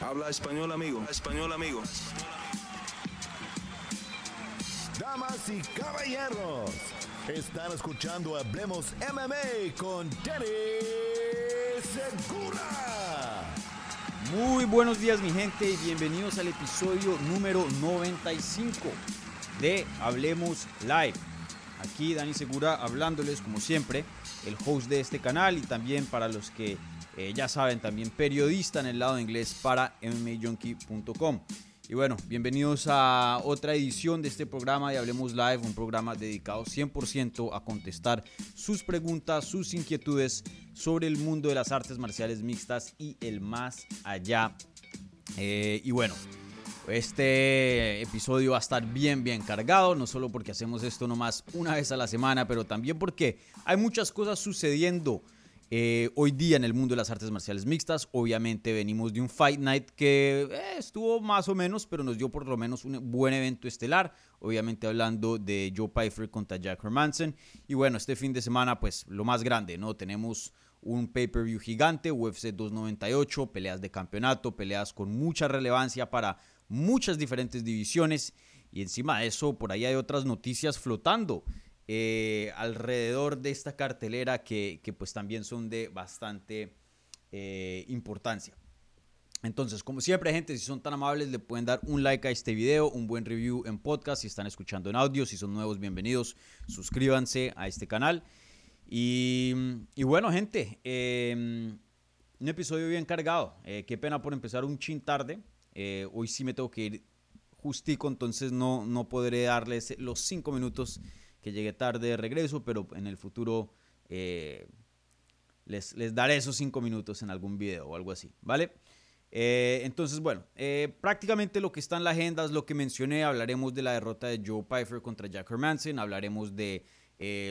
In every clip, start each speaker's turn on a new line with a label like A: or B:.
A: Habla español, amigo. Español, amigo.
B: Damas y caballeros, están escuchando Hablemos MMA con Danny Segura.
C: Muy buenos días mi gente y bienvenidos al episodio número 95 de Hablemos Live. Aquí Dani Segura hablándoles como siempre, el host de este canal y también para los que eh, ya saben, también periodista en el lado inglés para MMAJunkie.com. Y bueno, bienvenidos a otra edición de este programa de Hablemos Live, un programa dedicado 100% a contestar sus preguntas, sus inquietudes sobre el mundo de las artes marciales mixtas y el más allá. Eh, y bueno, este episodio va a estar bien, bien cargado, no solo porque hacemos esto nomás una vez a la semana, pero también porque hay muchas cosas sucediendo eh, hoy día en el mundo de las artes marciales mixtas, obviamente venimos de un Fight Night que eh, estuvo más o menos, pero nos dio por lo menos un buen evento estelar. Obviamente hablando de Joe Pfeiffer contra Jack Hermanson. Y bueno, este fin de semana, pues lo más grande, ¿no? Tenemos un pay-per-view gigante, UFC 298, peleas de campeonato, peleas con mucha relevancia para muchas diferentes divisiones. Y encima de eso, por ahí hay otras noticias flotando. Eh, alrededor de esta cartelera que, pues también son de bastante eh, importancia. Entonces, como siempre, gente, si son tan amables, le pueden dar un like a este video, un buen review en podcast, si están escuchando en audio, si son nuevos, bienvenidos, suscríbanse a este canal. Y, bueno, gente, em, un episodio bien cargado. Eh, qué pena por empezar un chin tarde. hoy sí me tengo que ir justico, entonces no, no podré darles los cinco minutos que llegué tarde de regreso, pero en el futuro eh, les, les, daré esos cinco minutos en algún video o algo así, ¿vale? Eh, entonces, bueno, eh, prácticamente lo que está en la agenda es lo que mencioné. Hablaremos de la derrota de Joe Pfeiffer contra Jack Hermanson. Hablaremos de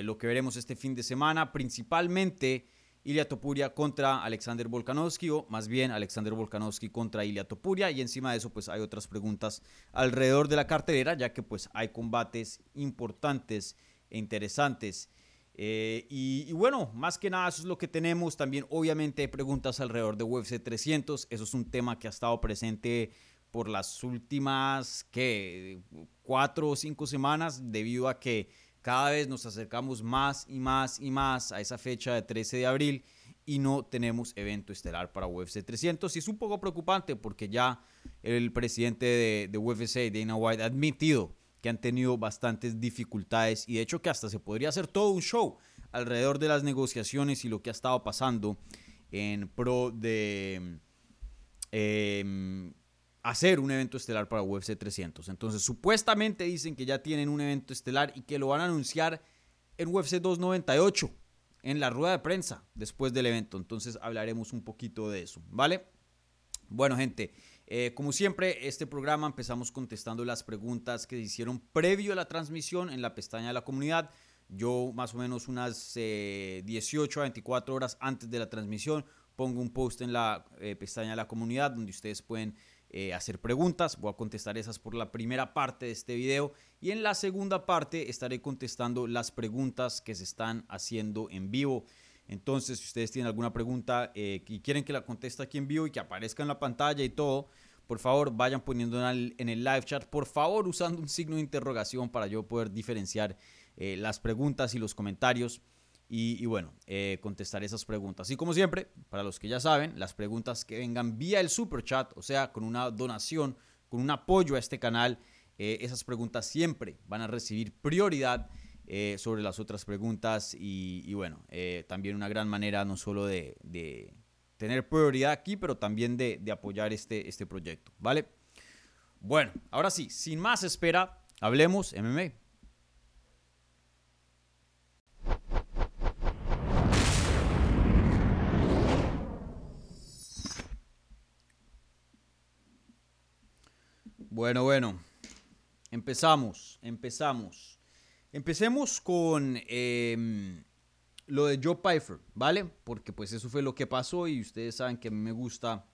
C: lo que veremos este fin de semana. Principalmente Ilya Topuria contra Alexander Volkanovski, o más bien Alexander Volkanovski contra Ilya Topuria. Y encima de eso, pues hay otras preguntas alrededor de la cartelera, ya que pues hay combates importantes interesantes. Eh, y, bueno, más que nada eso es lo que tenemos. También obviamente hay preguntas alrededor de UFC 300. Eso es un tema que ha estado presente por las últimas, ¿qué? Cuatro o cinco semanas, debido a que cada vez nos acercamos más y más y más a esa fecha de 13 de abril y no tenemos evento estelar para UFC 300. Y es un poco preocupante porque ya el presidente de, de UFC, Dana White, ha admitido que han tenido bastantes dificultades y de hecho que hasta se podría hacer todo un show alrededor de las negociaciones y lo que ha estado pasando en pro de eh, hacer un evento estelar para UFC 300. Entonces, supuestamente dicen que ya tienen un evento estelar y que lo van a anunciar en UFC 298, en la rueda de prensa después del evento. Entonces, hablaremos un poquito de eso, ¿vale? Bueno, gente, eh, como siempre, este programa empezamos contestando las preguntas que se hicieron previo a la transmisión en la pestaña de la comunidad. Yo más o menos unas 18 a 24 horas antes de la transmisión pongo un post en la eh, pestaña de la comunidad donde ustedes pueden eh, hacer preguntas. Voy a contestar esas por la primera parte de este video y en la segunda parte estaré contestando las preguntas que se están haciendo en vivo. Entonces, si ustedes tienen alguna pregunta eh, y quieren que la conteste aquí en vivo y que aparezca en la pantalla y todo, por favor vayan poniendo en el, live chat, por favor usando un signo de interrogación para yo poder diferenciar eh, las preguntas y los comentarios y, bueno, eh, contestar esas preguntas. Y como siempre, para los que ya saben, las preguntas que vengan vía el super chat, o sea, con una donación, con un apoyo a este canal, esas preguntas siempre van a recibir prioridad eh, sobre las otras preguntas. Y, bueno, también una gran manera no solo de, tener prioridad aquí, pero también de, de apoyar este, este proyecto, ¿vale? Bueno, ahora sí, sin más espera, hablemos MMA. Bueno, bueno. Empezamos, empezamos. Empecemos con em, lo de Joe Pfeiffer, ¿vale? Porque pues eso fue lo que pasó y ustedes saben que a mí me gusta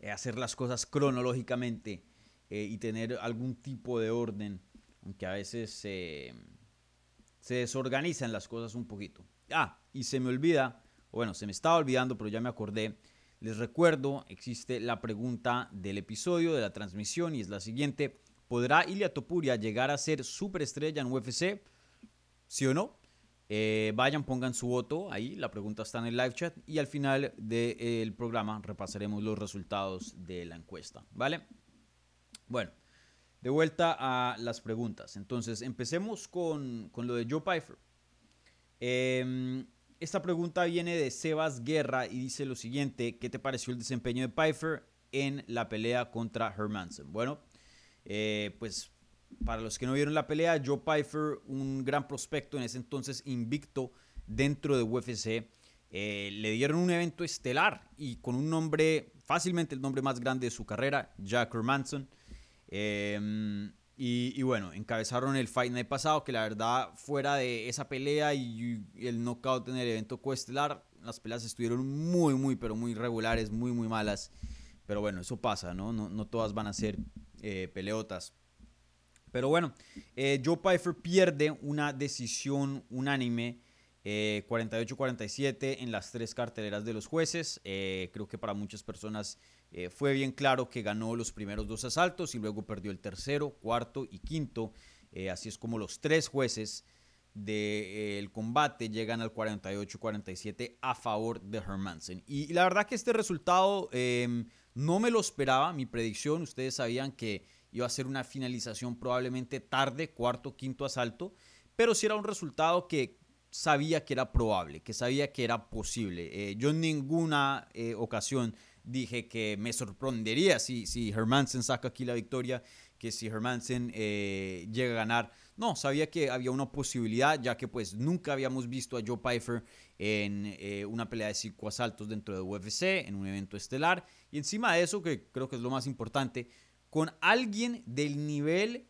C: eh, hacer las cosas cronológicamente eh, y tener algún tipo de orden, aunque a veces se desorganizan las cosas un poquito. Ah, y se me olvida, bueno, se me estaba olvidando, pero ya me acordé Les recuerdo, existe la pregunta del episodio de la transmisión y es la siguiente. ¿Podrá Ilia Topuria llegar a ser superestrella en UFC? ¿Sí o no? Eh, vayan, pongan su voto ahí, la pregunta está en el live chat y al final del programa repasaremos los resultados de la encuesta, ¿vale? Bueno, de vuelta a las preguntas. Entonces, empecemos con, con lo de Joe Pfeiffer. Em, esta pregunta viene de Sebas Guerra y dice lo siguiente, ¿qué te pareció el desempeño de Pfeiffer en la pelea contra Hermansen? Bueno, eh, pues para los que no vieron la pelea, Joe Pfeiffer, un gran prospecto en ese entonces invicto dentro de UFC, eh, le dieron un evento estelar y con un nombre, fácilmente el nombre más grande de su carrera, Jack Hermanson. Em, y, bueno, encabezaron el Fight Night pasado, que la verdad, fuera de esa pelea y, el knockout en el evento coestelar, las peleas estuvieron muy, muy, pero muy regulares, muy, muy malas. Pero bueno, eso pasa, ¿no? No, todas van a ser eh, peleotas. Pero bueno, eh, Joe Pfeiffer pierde una decisión unánime 48-47 eh, en las tres carteleras de los jueces. Creo que para muchas personas fue bien claro que ganó los primeros dos asaltos y luego perdió el tercero, cuarto y quinto. así es como los tres jueces del combate llegan al 48-47 a favor de Hermansen. Y, la verdad que este resultado em, no me lo esperaba. Mi predicción, ustedes sabían que iba a ser una finalización probablemente tarde, cuarto, quinto asalto, pero sí era un resultado que sabía que era probable, que sabía que era posible. Eh, yo en ninguna eh, ocasión dije que me sorprendería si, si Hermansen saca aquí la victoria, que si Hermansen eh, llega a ganar. No, sabía que había una posibilidad, ya que pues nunca habíamos visto a Joe Pfeiffer en una pelea de cinco asaltos dentro de UFC, en un evento estelar. Y encima de eso, que creo que es lo más importante, con alguien del nivel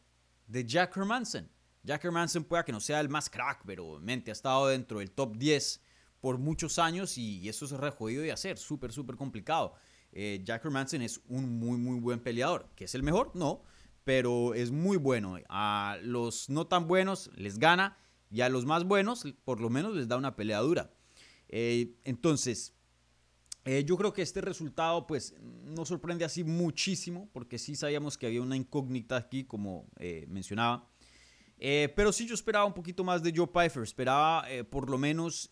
C: de Jack Hermanson. Jack Hermanson puede que no sea el más crack, pero mente ha estado dentro del top 10 por muchos años y eso es re jodido de hacer, súper, súper complicado. Eh, Jack Hermanson es un muy, muy buen peleador. ¿Que es el mejor? No, pero es muy bueno. A los no tan buenos les gana y a los más buenos por lo menos les da una pelea dura. Eh, entonces, eh, yo creo que este resultado pues nos sorprende así muchísimo porque sí sabíamos que había una incógnita aquí como eh, mencionaba. Pero sí yo esperaba un poquito más de Joe Pfeiffer, esperaba por lo menos,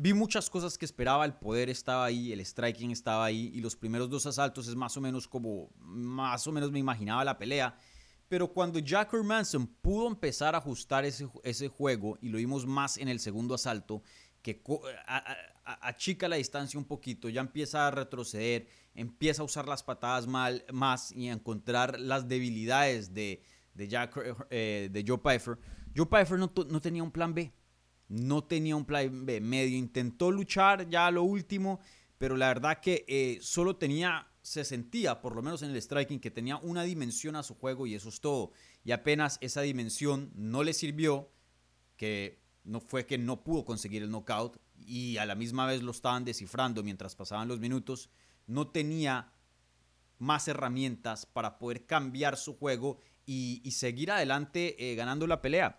C: vi muchas cosas que esperaba, el poder estaba ahí, el striking estaba ahí y los primeros dos asaltos es más o menos como, más o menos me imaginaba la pelea. Pero cuando Jack Manson pudo empezar a ajustar ese, ese juego y lo vimos más en el segundo asalto, que achica la distancia un poquito, ya empieza a retroceder, empieza a usar las patadas más y a encontrar las debilidades de, Jack, eh, de Joe Pfeiffer. Joe Pfeiffer no, tenía un plan B, no tenía un plan B, medio intentó luchar ya a lo último, pero la verdad que eh, solo tenía, se sentía, por lo menos en el striking, que tenía una dimensión a su juego y eso es todo. Y apenas esa dimensión no le sirvió, que no fue que no pudo conseguir el knockout y a la misma vez lo estaban descifrando mientras pasaban los minutos, no tenía más herramientas para poder cambiar su juego y, seguir adelante eh, ganando la pelea.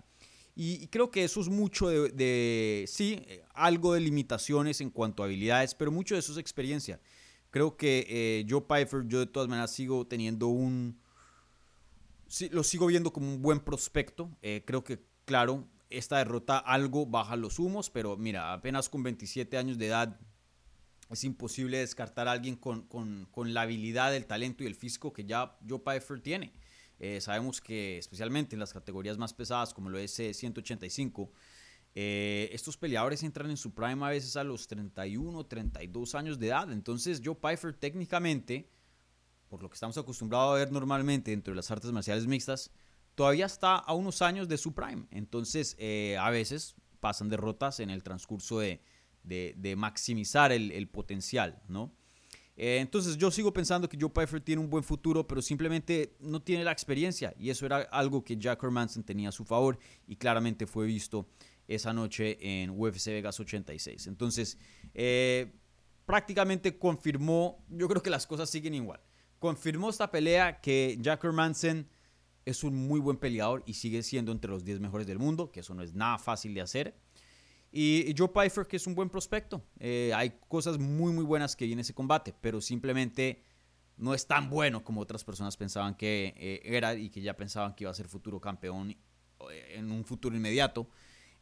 C: Y, creo que eso es mucho de, sí, algo de limitaciones en cuanto a habilidades, pero mucho de eso es experiencia. Creo que eh, Joe Pfeiffer, yo de todas maneras sigo teniendo un... Sí, lo sigo viendo como un buen prospecto. Eh, creo que, claro, esta derrota algo baja los humos, pero mira, apenas con 27 años de edad es imposible descartar a alguien con, la habilidad, el talento y el físico que ya Joe Pfeiffer tiene. Eh, sabemos que especialmente en las categorías más pesadas como lo es 185, eh, eh, estos peleadores entran en su prime a veces a los 31, 32 años de edad. Entonces Joe Pfeiffer técnicamente, por lo que estamos acostumbrados a ver normalmente dentro de las artes marciales mixtas, todavía está a unos años de su prime. Entonces, a veces pasan derrotas en el transcurso de, maximizar el, potencial, ¿no? Eh, entonces, yo sigo pensando que Joe Pfeiffer tiene un buen futuro, pero simplemente no tiene la experiencia. Y eso era algo que Jack Hermanson tenía a su favor y claramente fue visto esa noche en UFC Vegas 86. Entonces, eh, prácticamente confirmó, yo creo que las cosas siguen igual. Confirmó esta pelea que Jack Hermanson es un muy buen peleador y sigue siendo entre los 10 mejores del mundo, que eso no es nada fácil de hacer. Y, Joe Pfeiffer, que es un buen prospecto. Eh, hay cosas muy, muy buenas que viene ese combate, pero simplemente no es tan bueno como otras personas pensaban que eh, era y que ya pensaban que iba a ser futuro campeón eh, en un futuro inmediato.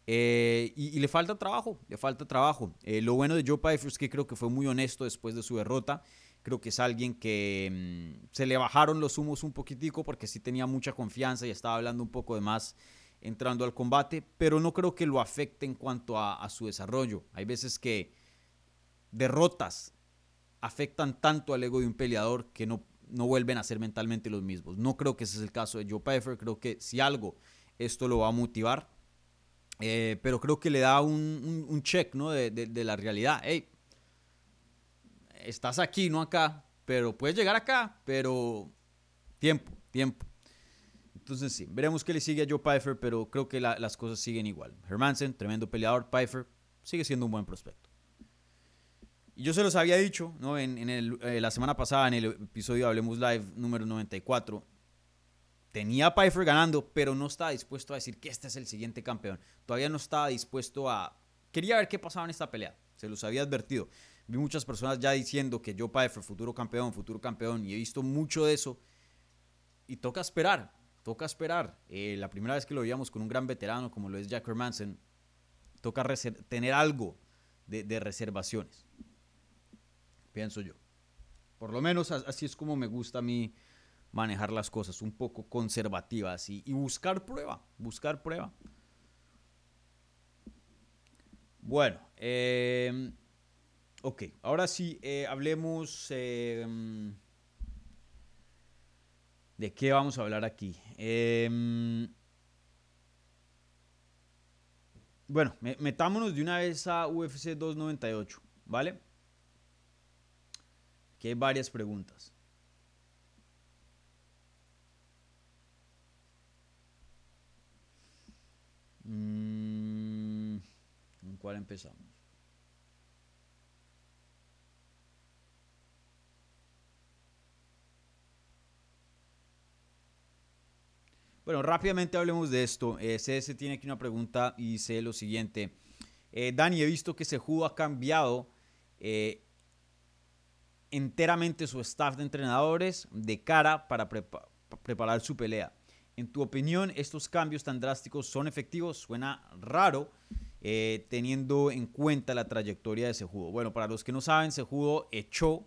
C: y, le falta trabajo, le falta trabajo. lo bueno de Joe Pfeiffer es que creo que fue muy honesto después de su derrota. Creo que es alguien que mm, se le bajaron los humos un poquitico porque sí tenía mucha confianza y estaba hablando un poco de más entrando al combate, pero no creo que lo afecte en cuanto a, su desarrollo. Hay veces que derrotas afectan tanto al ego de un peleador que no, no vuelven a ser mentalmente los mismos. No creo que ese es el caso de Joe Pfeiffer. Creo que si algo, esto lo va a motivar. Eh, pero creo que le da un, check ¿no? de, de, la realidad. Hey, estás aquí, no acá, pero puedes llegar acá, pero tiempo, tiempo. Entonces sí, veremos qué le sigue a Joe Pfeiffer, pero creo que las cosas siguen igual. Hermansen, tremendo peleador, Pfeiffer sigue siendo un buen prospecto. Y yo se los había dicho, ¿no? En, eh, la semana pasada, en el episodio de Hablemos Live número 94, tenía a Pfeiffer ganando, pero no estaba dispuesto a decir que este es el siguiente campeón. Todavía no estaba dispuesto a... Quería ver qué pasaba en esta pelea. Se los había advertido. Vi muchas personas ya diciendo que Joe Pfeiffer, futuro campeón, futuro campeón, y he visto mucho de eso. Y toca esperar toca esperar. Eh, la primera vez que lo veíamos con un gran veterano como lo es Jack Hermansen, toca tener algo de, reservaciones. Pienso yo. Por lo menos así es como me gusta a mí manejar las cosas, un poco conservativas y, buscar prueba, buscar prueba. Bueno, eh, ok, ahora sí, eh, hablemos... ¿De qué vamos a hablar aquí? Em, bueno, metámonos de una vez a UFC 298, ¿vale? Aquí hay varias preguntas. Mm, ¿Con cuál empezamos? Bueno, rápidamente hablemos de esto. Eh, CS tiene aquí una pregunta y dice lo siguiente. Eh, Dani, he visto que Sejudo ha cambiado eh, enteramente su staff de entrenadores de cara para preparar su pelea. En tu opinión, ¿estos cambios tan drásticos son efectivos? Suena raro teniendo en cuenta la trayectoria de Sejudo. Bueno, para los que no saben, Sejudo echó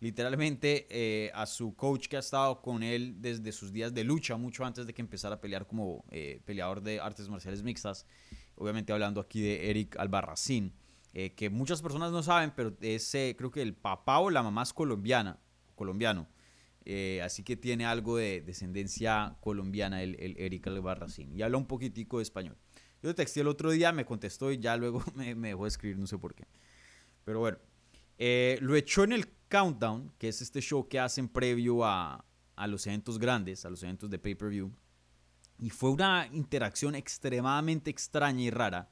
C: literalmente eh, a su coach que ha estado con él desde sus días de lucha, mucho antes de que empezara a pelear como eh, peleador de artes marciales mixtas. Obviamente hablando aquí de Eric Albarracín, eh, que muchas personas no saben, pero es creo que el papá o la mamá es colombiana, colombiano. así que tiene algo de descendencia colombiana el, Eric Albarracín. Y habla un poquitico de español. Yo texté el otro día, me contestó y ya luego me, me dejó escribir, no sé por qué. Pero bueno, lo echó en el Countdown, que es este show que hacen previo a, los eventos grandes, a los eventos de pay-per-view. Y fue una interacción extremadamente extraña y rara,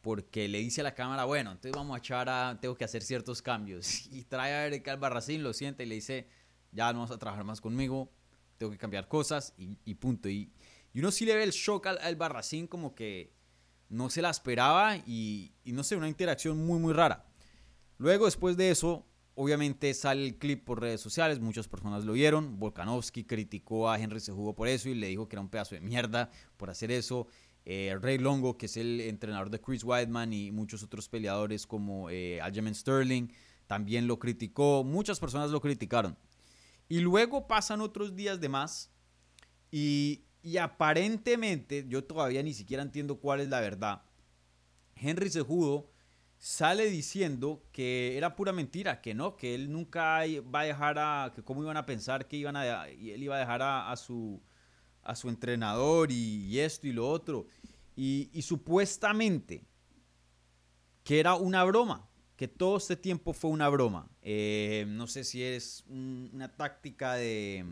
C: porque le dice a la cámara, bueno, entonces vamos a echar a, tengo que hacer ciertos cambios. Y trae a Eric Albarracín, lo siente y le dice, ya no vas a trabajar más conmigo, tengo que cambiar cosas y, punto. Y, uno sí le ve el shock al, como que no se la esperaba y, y no sé, una interacción muy, muy rara. Luego, después de eso, Obviamente sale el clip por redes sociales, muchas personas lo vieron. Volkanovski criticó a Henry Sejudo por eso y le dijo que era un pedazo de mierda por hacer eso. Eh, Ray Longo, que es el entrenador de Chris Weidman y muchos otros peleadores como eh, Aljamain Sterling, también lo criticó. Muchas personas lo criticaron. Y luego pasan otros días de más y, y aparentemente, yo todavía ni siquiera entiendo cuál es la verdad. Henry Sejudo sale diciendo que era pura mentira, que no, que él nunca va a dejar a, que cómo iban a pensar que iban a, él iba a dejar a, su, a su entrenador y, esto y lo otro. Y, supuestamente que era una broma, que todo este tiempo fue una broma. Eh, no sé si es una táctica de,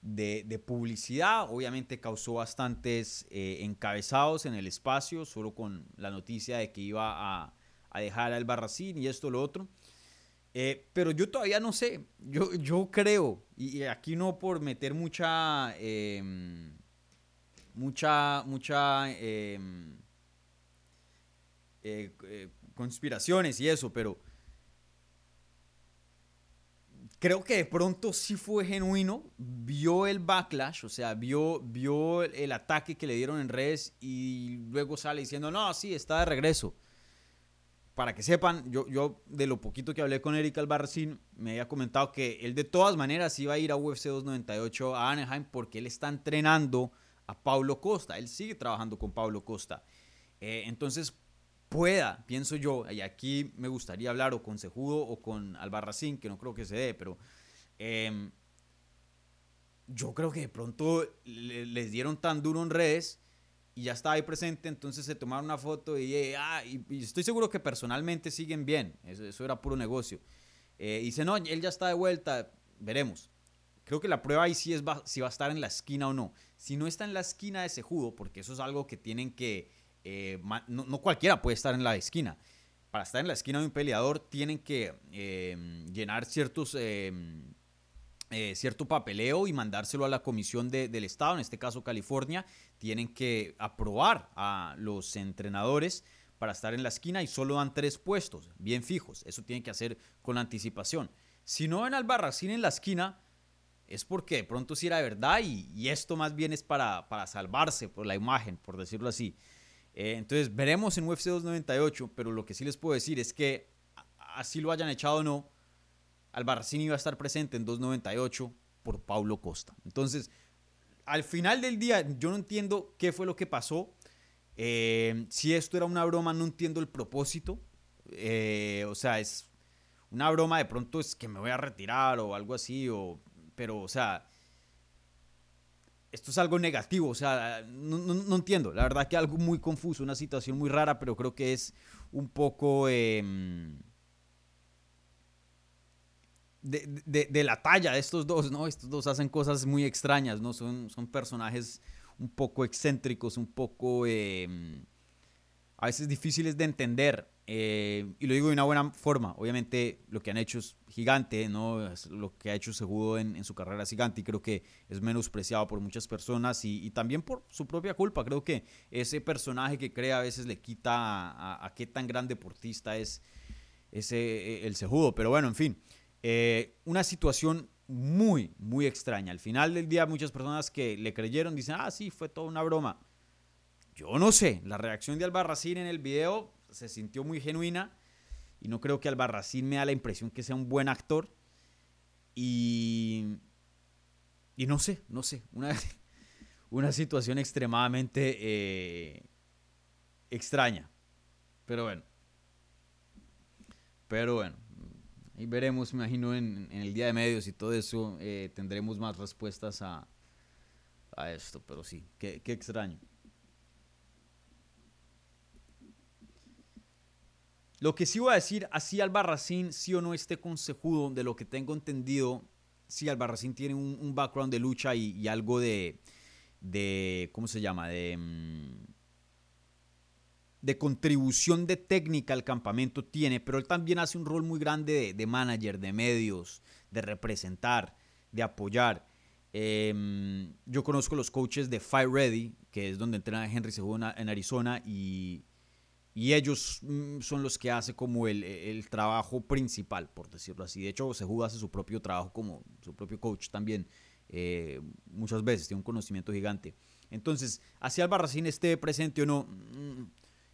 C: de, publicidad, obviamente causó bastantes eh, encabezados en el espacio, solo con la noticia de que iba a a dejar al Barracín y esto, lo otro. Eh, pero yo todavía no sé, yo, yo creo, y aquí no por meter mucha, em, mucha, mucha, em, eh, eh, conspiraciones y eso, pero creo que de pronto sí fue genuino, vio el backlash, o sea, vio, vio el ataque que le dieron en redes y luego sale diciendo, no, sí, está de regreso. Para que sepan, yo, yo de lo poquito que hablé con Eric Albarracín, me había comentado que él de todas maneras iba a ir a UFC 298 a Anaheim porque él está entrenando a Paulo Costa, él sigue trabajando con Paulo Costa. Eh, entonces, pueda, pienso yo, y aquí me gustaría hablar o con Sejudo o con Albarracín, que no creo que se dé, pero em, yo creo que de pronto les dieron tan duro en redes y ya estaba ahí presente, entonces se tomaron una foto y, eh, ah, y, estoy seguro que personalmente siguen bien, eso, era puro negocio. Eh, dice, no, él ya está de vuelta, veremos. Creo que la prueba ahí sí es si va a estar en la esquina o no. Si no está en la esquina de Sejudo, porque eso es algo que tienen que eh, no, cualquiera puede estar en la esquina. Para estar en la esquina de un peleador tienen que llenar ciertos, eh, cierto papeleo y mandárselo a la comisión del Estado, en este caso California. Tienen que aprobar a los entrenadores para estar en la esquina y solo dan tres puestos, bien fijos. Eso tienen que hacer con anticipación. Si no ven al Barracín en la esquina, es porque de pronto sí era verdad y, esto más bien es para, para salvarse por la imagen, por decirlo así. Eh, entonces veremos en UFC 298, pero lo que sí les puedo decir es que así lo hayan echado o no, Albarracín iba a estar presente en 298 por Paulo Costa. Entonces, al final del día, yo no entiendo qué fue lo que pasó. Eh, si esto era una broma, no entiendo el propósito. Eh, o sea, es una broma, de pronto es que me voy a retirar o algo así, pero, o sea, esto es algo negativo, o sea, no, entiendo, la verdad que algo muy confuso, una situación muy rara, pero creo que es un poco em, de, la talla de estos dos, ¿no? Estos dos hacen cosas muy extrañas, ¿no? Son, son personajes un poco excéntricos, un poco em, a veces difíciles de entender. Eh, y lo digo de una buena forma. Obviamente lo que han hecho es gigante, ¿no? lo que ha hecho Segudo en, en, su carrera es gigante y creo que es menospreciado por muchas personas y, también por su propia culpa. Creo que ese personaje que crea a veces le quita a, qué tan gran deportista es ese, e, el Segudo. Pero bueno, en fin, eh, una situación muy, muy extraña. Al final del día muchas personas que le creyeron dicen, ah, sí, fue toda una broma. Yo no sé, la reacción de Albarracín en el video se sintió muy genuina y no creo que Albarracín me da la impresión que sea un buen actor. Y, y no sé, no sé, una, una situación extremadamente eh, extraña. Pero bueno, pero bueno, y veremos, me imagino, en, el día de medios y todo eso, eh, tendremos más respuestas a, a esto, pero sí, qué, qué extraño. Lo que sí voy a decir, así Albarracín sí o no esté consejudo, de lo que tengo entendido, sí Albarracín tiene un, background de lucha y, algo de, de, ¿cómo se llama? De, mm, de contribución de técnica al campamento tiene, pero él también hace un rol muy grande de, manager, de medios, de representar, de apoyar. Em, yo conozco los coaches de Fire Ready, que es donde entrena Henry Segura en Arizona, y y ellos mm, son los que hacen como el, el, trabajo principal, por decirlo así. De hecho, Sejudo hace su propio trabajo como su propio coach también, eh, muchas veces, tiene un conocimiento gigante. Entonces, así Albarracín esté presente o no, mm,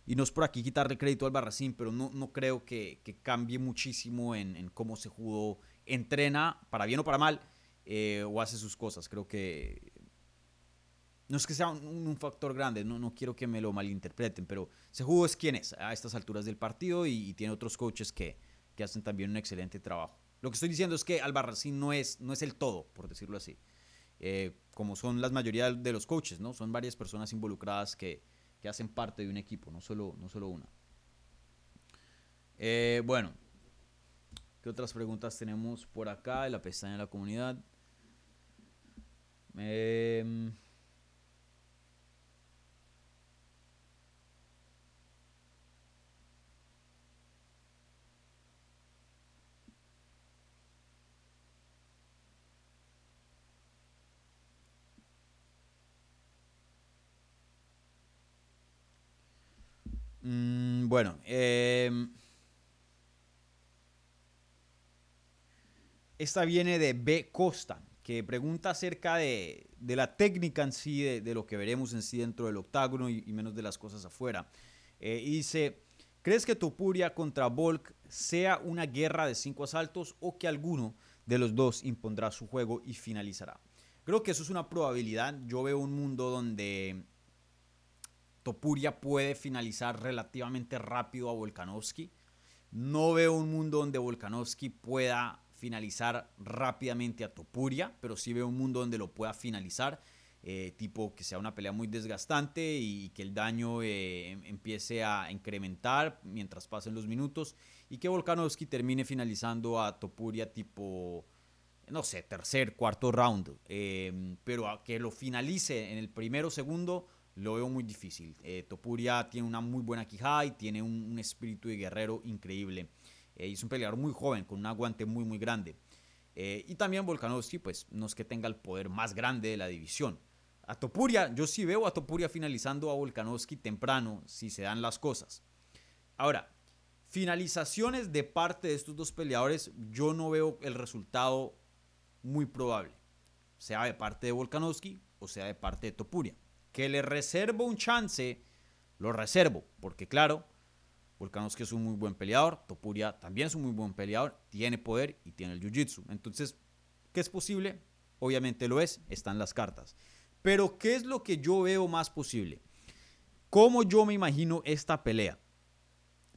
C: y no es por aquí quitarle crédito al Albarracín, pero no, no creo que, cambie muchísimo en, cómo Sejudo entrena, para bien o para mal, eh, o hace sus cosas. Creo que no es que sea un, factor grande, no, no quiero que me lo malinterpreten, pero Sejudo es quien es a estas alturas del partido y, tiene otros coaches que, que, hacen también un excelente trabajo. Lo que estoy diciendo es que Albarracín no es, no es el todo, por decirlo así, eh, como son la mayoría de los coaches, ¿no? Son varias personas involucradas que, que hacen parte de un equipo, no solo, no solo una. Eh, bueno, ¿qué otras preguntas tenemos por acá en la pestaña de la comunidad? Eh, Bueno, em, esta viene de B. Costa, que pregunta acerca de, la técnica en sí, de, lo que veremos en sí dentro del octágono y, menos de las cosas afuera. Eh, y dice, ¿crees que Topuria contra Volk sea una guerra de cinco asaltos o que alguno de los dos impondrá su juego y finalizará? Creo que eso es una probabilidad. Yo veo un mundo donde Topuria puede finalizar relativamente rápido a Volkanovski. No veo un mundo donde Volkanovski pueda finalizar rápidamente a Topuria, pero sí veo un mundo donde lo pueda finalizar. Eh, tipo que sea una pelea muy desgastante y que el daño eh, em, empiece a incrementar mientras pasen los minutos y que Volkanovski termine finalizando a Topuria tipo, no sé, tercer, cuarto round. Em, pero a que lo finalice en el primero segundo, lo veo muy difícil. Eh, Topuria tiene una muy buena quijada y tiene un, espíritu de guerrero increíble. Eh, es un peleador muy joven, con un aguante muy, muy grande. Eh, y también Volkanovski, pues no es que tenga el poder más grande de la división. A Topuria, yo sí veo a Topuria finalizando a Volkanovski temprano, si se dan las cosas. Ahora, finalizaciones de parte de estos dos peleadores, yo no veo el resultado muy probable. Sea de parte de Volkanovski o sea de parte de Topuria que le reservo un chance, lo reservo, porque claro, Volkanovski es un muy buen peleador, Topuria también es un muy buen peleador, tiene poder y tiene el jiu-jitsu. Entonces, ¿qué es posible? Obviamente lo es, están las cartas. Pero, ¿qué es lo que yo veo más posible? ¿Cómo yo me imagino esta pelea?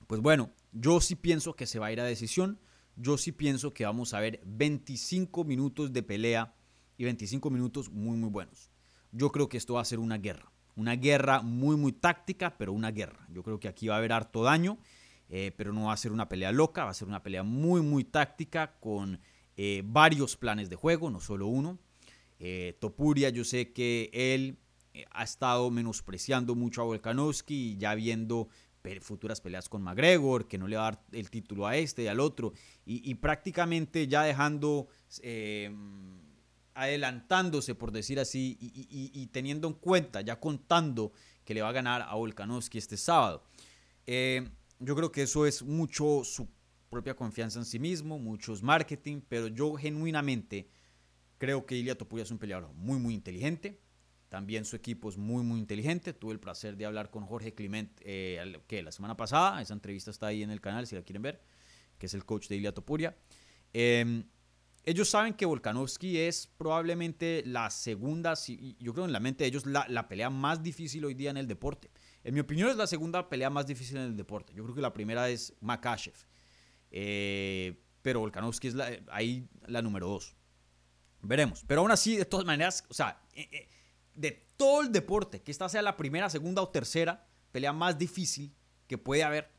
C: Pues bueno, yo sí pienso que se va a ir a decisión. Yo sí pienso que vamos a ver 25 minutos de pelea y 25 minutos muy, muy buenos yo creo que esto va a ser una guerra. Una guerra muy, muy táctica, pero una guerra. Yo creo que aquí va a haber harto daño, eh, pero no va a ser una pelea loca, va a ser una pelea muy, muy táctica con eh, varios planes de juego, no solo uno. Eh, Topuria, yo sé que él ha estado menospreciando mucho a Volkanovski, ya viendo futuras peleas con McGregor, que no le va a dar el título a este y al otro, y, y prácticamente ya dejando adelantándose, por decir así, y, teniendo en cuenta, ya contando que le va a ganar a Volkanovski este sábado. Eh, yo creo que eso es mucho su propia confianza en sí mismo, muchos marketing, pero yo genuinamente creo que Ilia Topuria es un peleador muy, muy inteligente. También su equipo es muy, muy inteligente. Tuve el placer de hablar con Jorge Clement eh, que la semana pasada. Esa entrevista está ahí en el canal si la quieren ver, que es el coach de Ilia Topuria. Eh, ellos saben que Volkanovski es probablemente la segunda, yo creo en la mente de ellos, la, pelea más difícil hoy día en el deporte. En mi opinión es la segunda pelea más difícil en el deporte. Yo creo que la primera es Makachev. Eh, pero Volkanovski es ahí la número dos. Veremos. Pero aún así, de todas maneras, o sea, eh, eh, de todo el deporte, que esta sea la primera, segunda o tercera pelea más difícil que puede haber,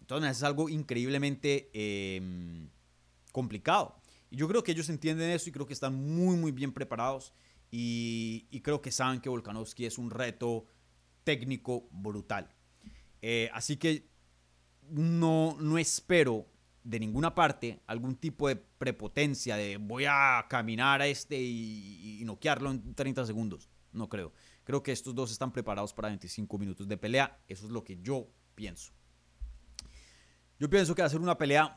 C: entonces es algo increíblemente complicado. Y yo creo que ellos entienden eso y creo que están muy, muy bien preparados. Y, creo que saben que Volkanovski es un reto técnico brutal. Eh, así que no, no espero de ninguna parte algún tipo de prepotencia de voy a caminar a este y, y, noquearlo en 30 segundos. No creo. Creo que estos dos están preparados para 25 minutos de pelea. Eso es lo que yo pienso. Yo pienso que va a ser una pelea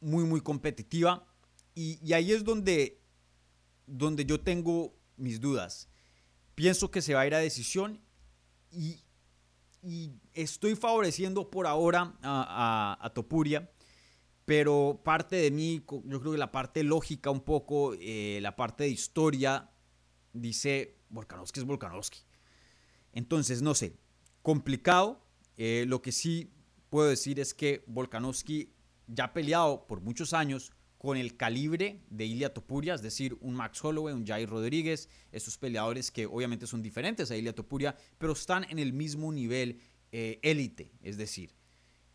C: muy, muy competitiva. Y, ahí es donde, donde yo tengo mis dudas. Pienso que se va a ir a decisión y, estoy favoreciendo por ahora a, Topuria, pero parte de mí, yo creo que la parte lógica un poco, eh, la parte de historia, dice Volkanovski es Volkanovski. Entonces, no sé, complicado. Eh, lo que sí puedo decir es que Volkanovski ya ha peleado por muchos años con el calibre de Ilia Topuria, es decir, un Max Holloway, un Jair Rodríguez, estos peleadores que obviamente son diferentes a Ilia Topuria, pero están en el mismo nivel eh, élite, es decir,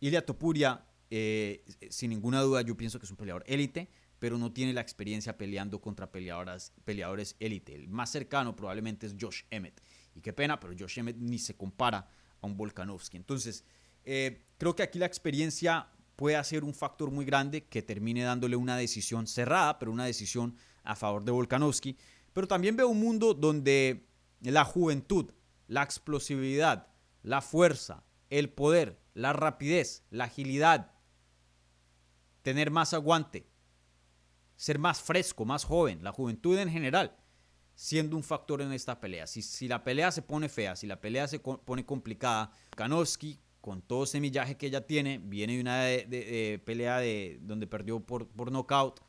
C: Ilia Topuria, eh, sin ninguna duda, yo pienso que es un peleador élite, pero no tiene la experiencia peleando contra peleadores, peleadores élite. El más cercano probablemente es Josh Emmett. Y qué pena, pero Josh Emmett ni se compara a un Volkanovski. Entonces, eh, creo que aquí la experiencia puede ser un factor muy grande que termine dándole una decisión cerrada, pero una decisión a favor de Volkanovski. Pero también veo un mundo donde la juventud, la explosividad, la fuerza, el poder, la rapidez, la agilidad, tener más aguante, ser más fresco, más joven, la juventud en general, siendo un factor en esta pelea. Si, si la pelea se pone fea, si la pelea se pone complicada, Kanowski, con todo ese millaje que ella tiene, viene de una pelea de, donde perdió por, por knockout,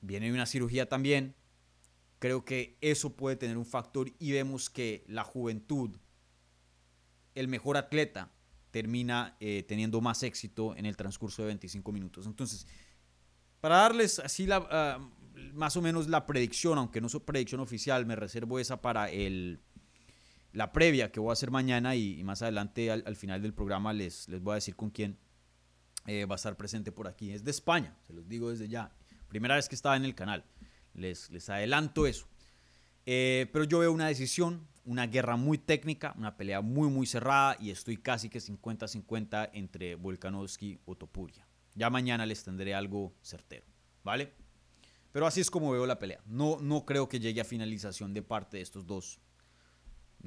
C: viene de una cirugía también. Creo que eso puede tener un factor y vemos que la juventud, el mejor atleta, termina eh, teniendo más éxito en el transcurso de 25 minutos. Entonces, para darles así la, ah, más o menos la predicción, aunque no es predicción oficial, me reservo esa para el, la previa que voy a hacer mañana y, más adelante al, final del programa les, les voy a decir con quién eh, va a estar presente por aquí. Es de España, se los digo desde ya. Primera vez que estaba en el canal. Les, les adelanto eso. Eh, pero yo veo una decisión, una guerra muy técnica, una pelea muy, muy cerrada y estoy casi que 50-50 entre Volkanovski o Topuria. Ya mañana les tendré algo certero, ¿vale? Pero así es como veo la pelea. No, no creo que llegue a finalización de parte de estos dos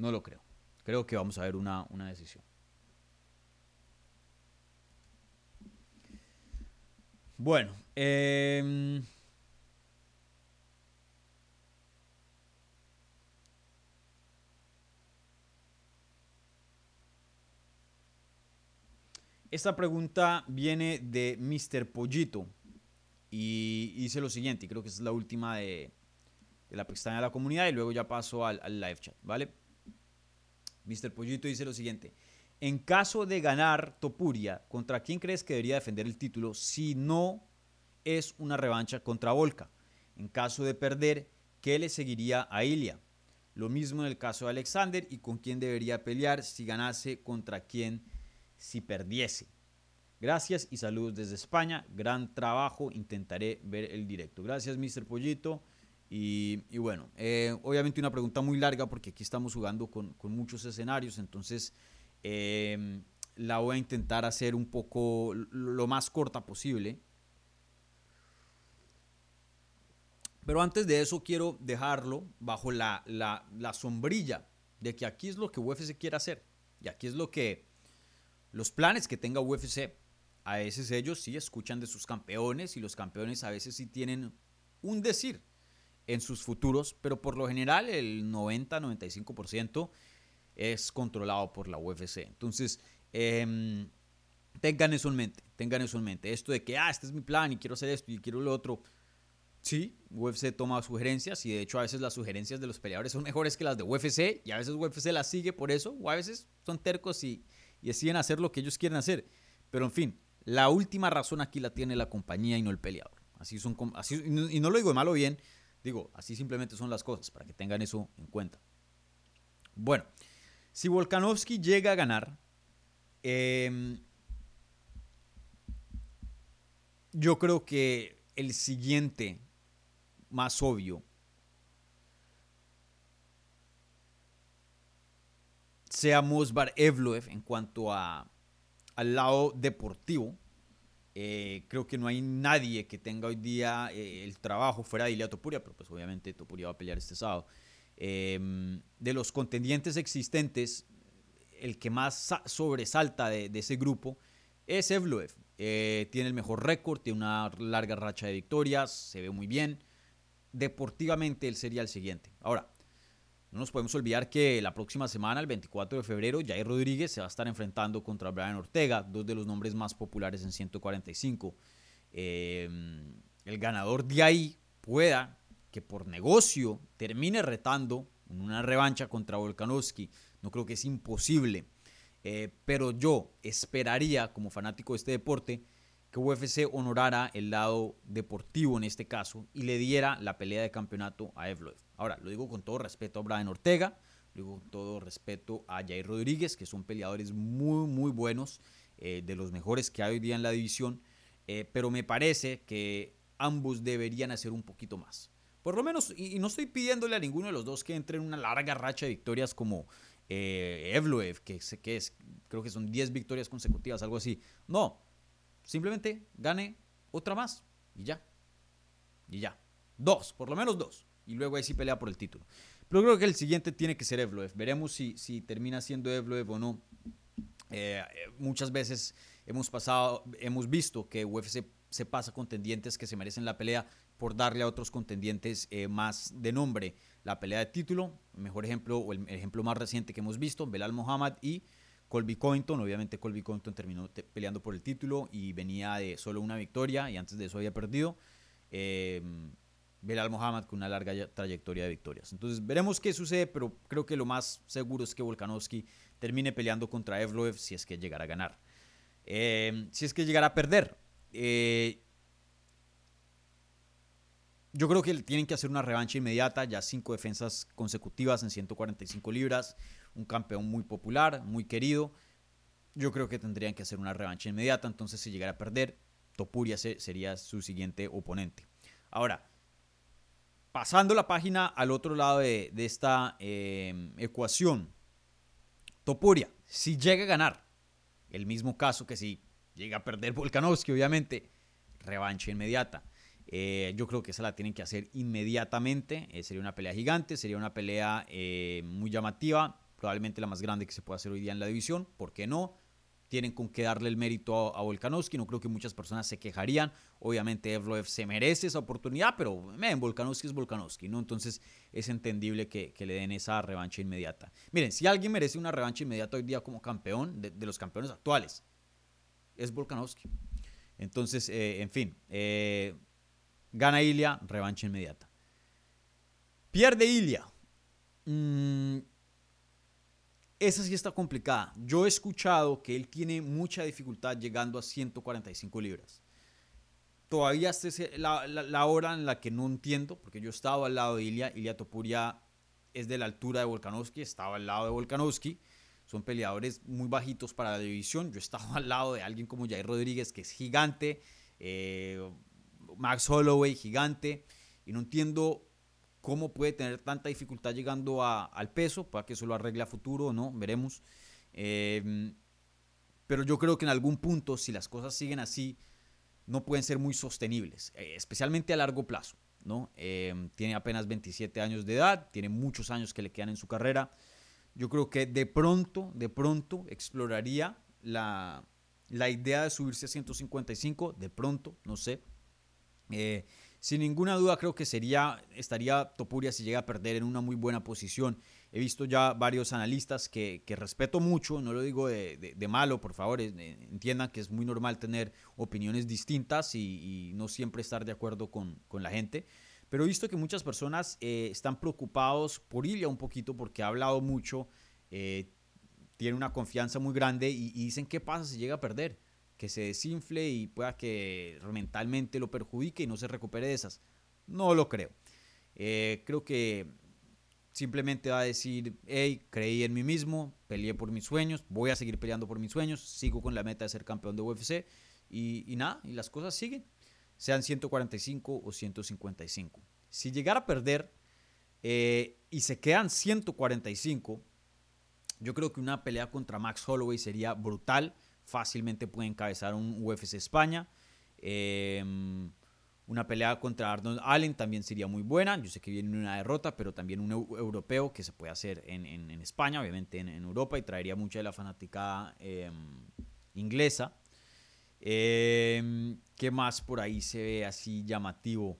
C: no lo creo. Creo que vamos a ver una, decisión. Bueno, em, esta pregunta viene de Mr. Pollito y dice lo siguiente, y creo que es la última de, la pestaña de la comunidad y luego ya paso al live chat, ¿vale? Mr. Pollito dice lo siguiente. En caso de ganar Topuria, ¿contra quién crees que debería defender el título si no es una revancha contra Volca? En caso de perder, ¿qué le seguiría a Ilia? Lo mismo en el caso de Alexander y con quién debería pelear si ganase contra quién si perdiese. Gracias y saludos desde España. Gran trabajo. Intentaré ver el directo. Gracias, Mr. Pollito. Y, bueno, eh, obviamente una pregunta muy larga porque aquí estamos jugando con, muchos escenarios, entonces em, la voy a intentar hacer un poco lo más corta posible. Pero antes de eso quiero dejarlo bajo la, la, sombrilla de que aquí es lo que UFC quiere hacer. Y aquí es lo que los planes que tenga UFC. A veces ellos sí escuchan de sus campeones y los campeones a veces sí tienen un decir en sus futuros, pero por lo general el 90-95% es controlado por la UFC. Entonces, em, tengan eso en mente, tengan eso en mente. Esto de que, ah, este es mi plan y quiero hacer esto y quiero lo otro. Sí, UFC toma sugerencias y de hecho a veces las sugerencias de los peleadores son mejores que las de UFC y a veces UFC las sigue por eso o a veces son tercos y, deciden hacer lo que ellos quieren hacer. Pero en fin, la última razón aquí la tiene la compañía y no el peleador. Así son, así, y no lo digo de malo bien, Digo, así simplemente son las cosas, para que tengan eso en cuenta. Bueno, si Volkanovski llega a ganar, em, yo creo que el siguiente más obvio sea Mosbar Evloev en cuanto a, al lado deportivo. Eh, creo que no hay nadie que tenga hoy día eh, el trabajo fuera de Ilia Topuria, pero pues obviamente Topuria va a pelear este sábado. Em, de los contendientes existentes, el que más sobresalta de, ese grupo es Evloev. Eh, tiene el mejor récord, tiene una larga racha de victorias, se ve muy bien. Deportivamente él sería el siguiente. Ahora, no nos podemos olvidar que la próxima semana, el 24 de febrero, Jair Rodríguez se va a estar enfrentando contra Brian Ortega, dos de los nombres más populares en 145. Em, el ganador de ahí pueda que por negocio termine retando en una revancha contra Volkanovski. No creo que es imposible. Eh, pero yo esperaría, como fanático de este deporte, que UFC honorara el lado deportivo en este caso y le diera la pelea de campeonato a Evloev. Ahora, lo digo con todo respeto a Brian Ortega, lo digo con todo respeto a Jair Rodríguez, que son peleadores muy, muy buenos, eh, de los mejores que hay hoy día en la división, eh, pero me parece que ambos deberían hacer un poquito más. Por lo menos, y, no estoy pidiéndole a ninguno de los dos que entre en una larga racha de victorias como eh, Evloev, que, que es, creo que son 10 victorias consecutivas, algo así. No, simplemente gane otra más y ya. Y ya. Dos, por lo menos dos y luego ahí sí pelea por el título. Pero creo que el siguiente tiene que ser Evloev. Veremos si, si termina siendo Evloev o no. Eh, muchas veces hemos pasado, hemos visto que UFC se pasa contendientes que se merecen la pelea por darle a otros contendientes eh, más de nombre la pelea de título. mejor ejemplo, o el, ejemplo más reciente que hemos visto, Belal Mohamed y Colby Covington. Obviamente Colby Covington terminó peleando por el título y venía de solo una victoria y antes de eso había perdido. Eh, Belal Mohamed con una larga trayectoria de victorias. Entonces veremos qué sucede, pero creo que lo más seguro es que Volkanovski termine peleando contra Evloev si es que llegara a ganar. Eh, si es que llegara a perder. Eh, yo creo que tienen que hacer una revancha inmediata, ya cinco defensas consecutivas en 145 libras, un campeón muy popular, muy querido. Yo creo que tendrían que hacer una revancha inmediata, entonces si llegara a perder, Topuria sería su siguiente oponente. Ahora, pasando la página al otro lado de, esta eh, ecuación, Topuria, si llega a ganar, el mismo caso que si llega a perder Volkanovski, obviamente, revancha inmediata. Eh, yo creo que esa la tienen que hacer inmediatamente. Eh, sería una pelea gigante, sería una pelea muy llamativa, probablemente la más grande que se pueda hacer hoy día en la división. ¿Por qué no? Tienen con qué darle el mérito a, Volkanovski. No creo que muchas personas se quejarían. Obviamente Evloev se merece esa oportunidad, pero men, Volkanovski es Volkanovski, ¿no? Entonces es entendible que, le den esa revancha inmediata. Miren, si alguien merece una revancha inmediata hoy día como campeón de, los campeones actuales, es Volkanovski. Entonces, en fin, Gana Ilia, revancha inmediata. Pierde Ilia. Mm, esa sí está complicada. Yo he escuchado que él tiene mucha dificultad llegando a 145 libras. Todavía es la, la, hora en la que no entiendo, porque yo estaba al lado de Ilia. Ilia Topuria es de la altura de Volkanovski, estaba al lado de Volkanovski. Son peleadores muy bajitos para la división. Yo estaba al lado de alguien como Jair Rodríguez, que es gigante. Eh, Max Holloway, gigante, y no entiendo cómo puede tener tanta dificultad llegando al peso, para que eso lo arregle a futuro o no, veremos. Em, pero yo creo que en algún punto, si las cosas siguen así, no pueden ser muy sostenibles, eh, especialmente a largo plazo. ¿no? Em, tiene apenas 27 años de edad, tiene muchos años que le quedan en su carrera. Yo creo que de pronto, de pronto exploraría la, la idea de subirse a 155, de pronto, no sé. Eh, sin ninguna duda creo que sería, estaría Topuria si llega a perder en una muy buena posición. He visto ya varios analistas que, respeto mucho, no lo digo de, malo, por favor, entiendan que es muy normal tener opiniones distintas y, no siempre estar de acuerdo con, la gente. Pero he visto que muchas personas eh, están preocupados por Ilia un poquito porque ha hablado mucho, eh, tiene una confianza muy grande y dicen qué pasa si llega a perder que se desinfle y pueda que mentalmente lo perjudique y no se recupere de esas. No lo creo. Eh, creo que simplemente va a decir, hey, creí en mí mismo, peleé por mis sueños, voy a seguir peleando por mis sueños, sigo con la meta de ser campeón de UFC y, nada, y las cosas siguen, sean 145 o 155. Si llegara a perder eh, y se quedan 145, yo creo que una pelea contra Max Holloway sería brutal fácilmente puede encabezar un UFC España. Em, una pelea contra Arnold Allen también sería muy buena. Yo sé que viene una derrota, pero también un europeo que se puede hacer en, España, obviamente en, Europa, y traería mucha de la fanaticada em, inglesa. Em, ¿Qué más por ahí se ve así llamativo?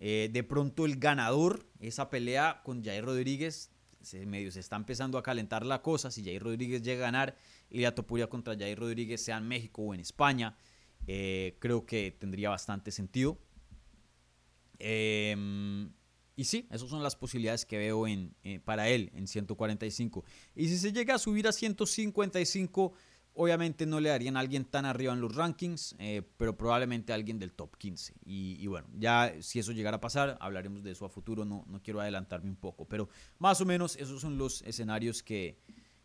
C: Eh, de pronto el ganador, esa pelea con Jair Rodríguez, medio se está empezando a calentar la cosa. Si Jair Rodríguez llega a ganar y Topuria contra Jair Rodríguez, sea en México o en España, eh, creo que tendría bastante sentido. Em, y sí, esas son las posibilidades que veo en, eh, para él en 145. Y si se llega a subir a 155, obviamente no le darían a alguien tan arriba en los rankings, eh, pero probablemente a alguien del top 15. Y, bueno, ya si eso llegara a pasar, hablaremos de eso a futuro, no, no quiero adelantarme un poco, pero más o menos esos son los escenarios que,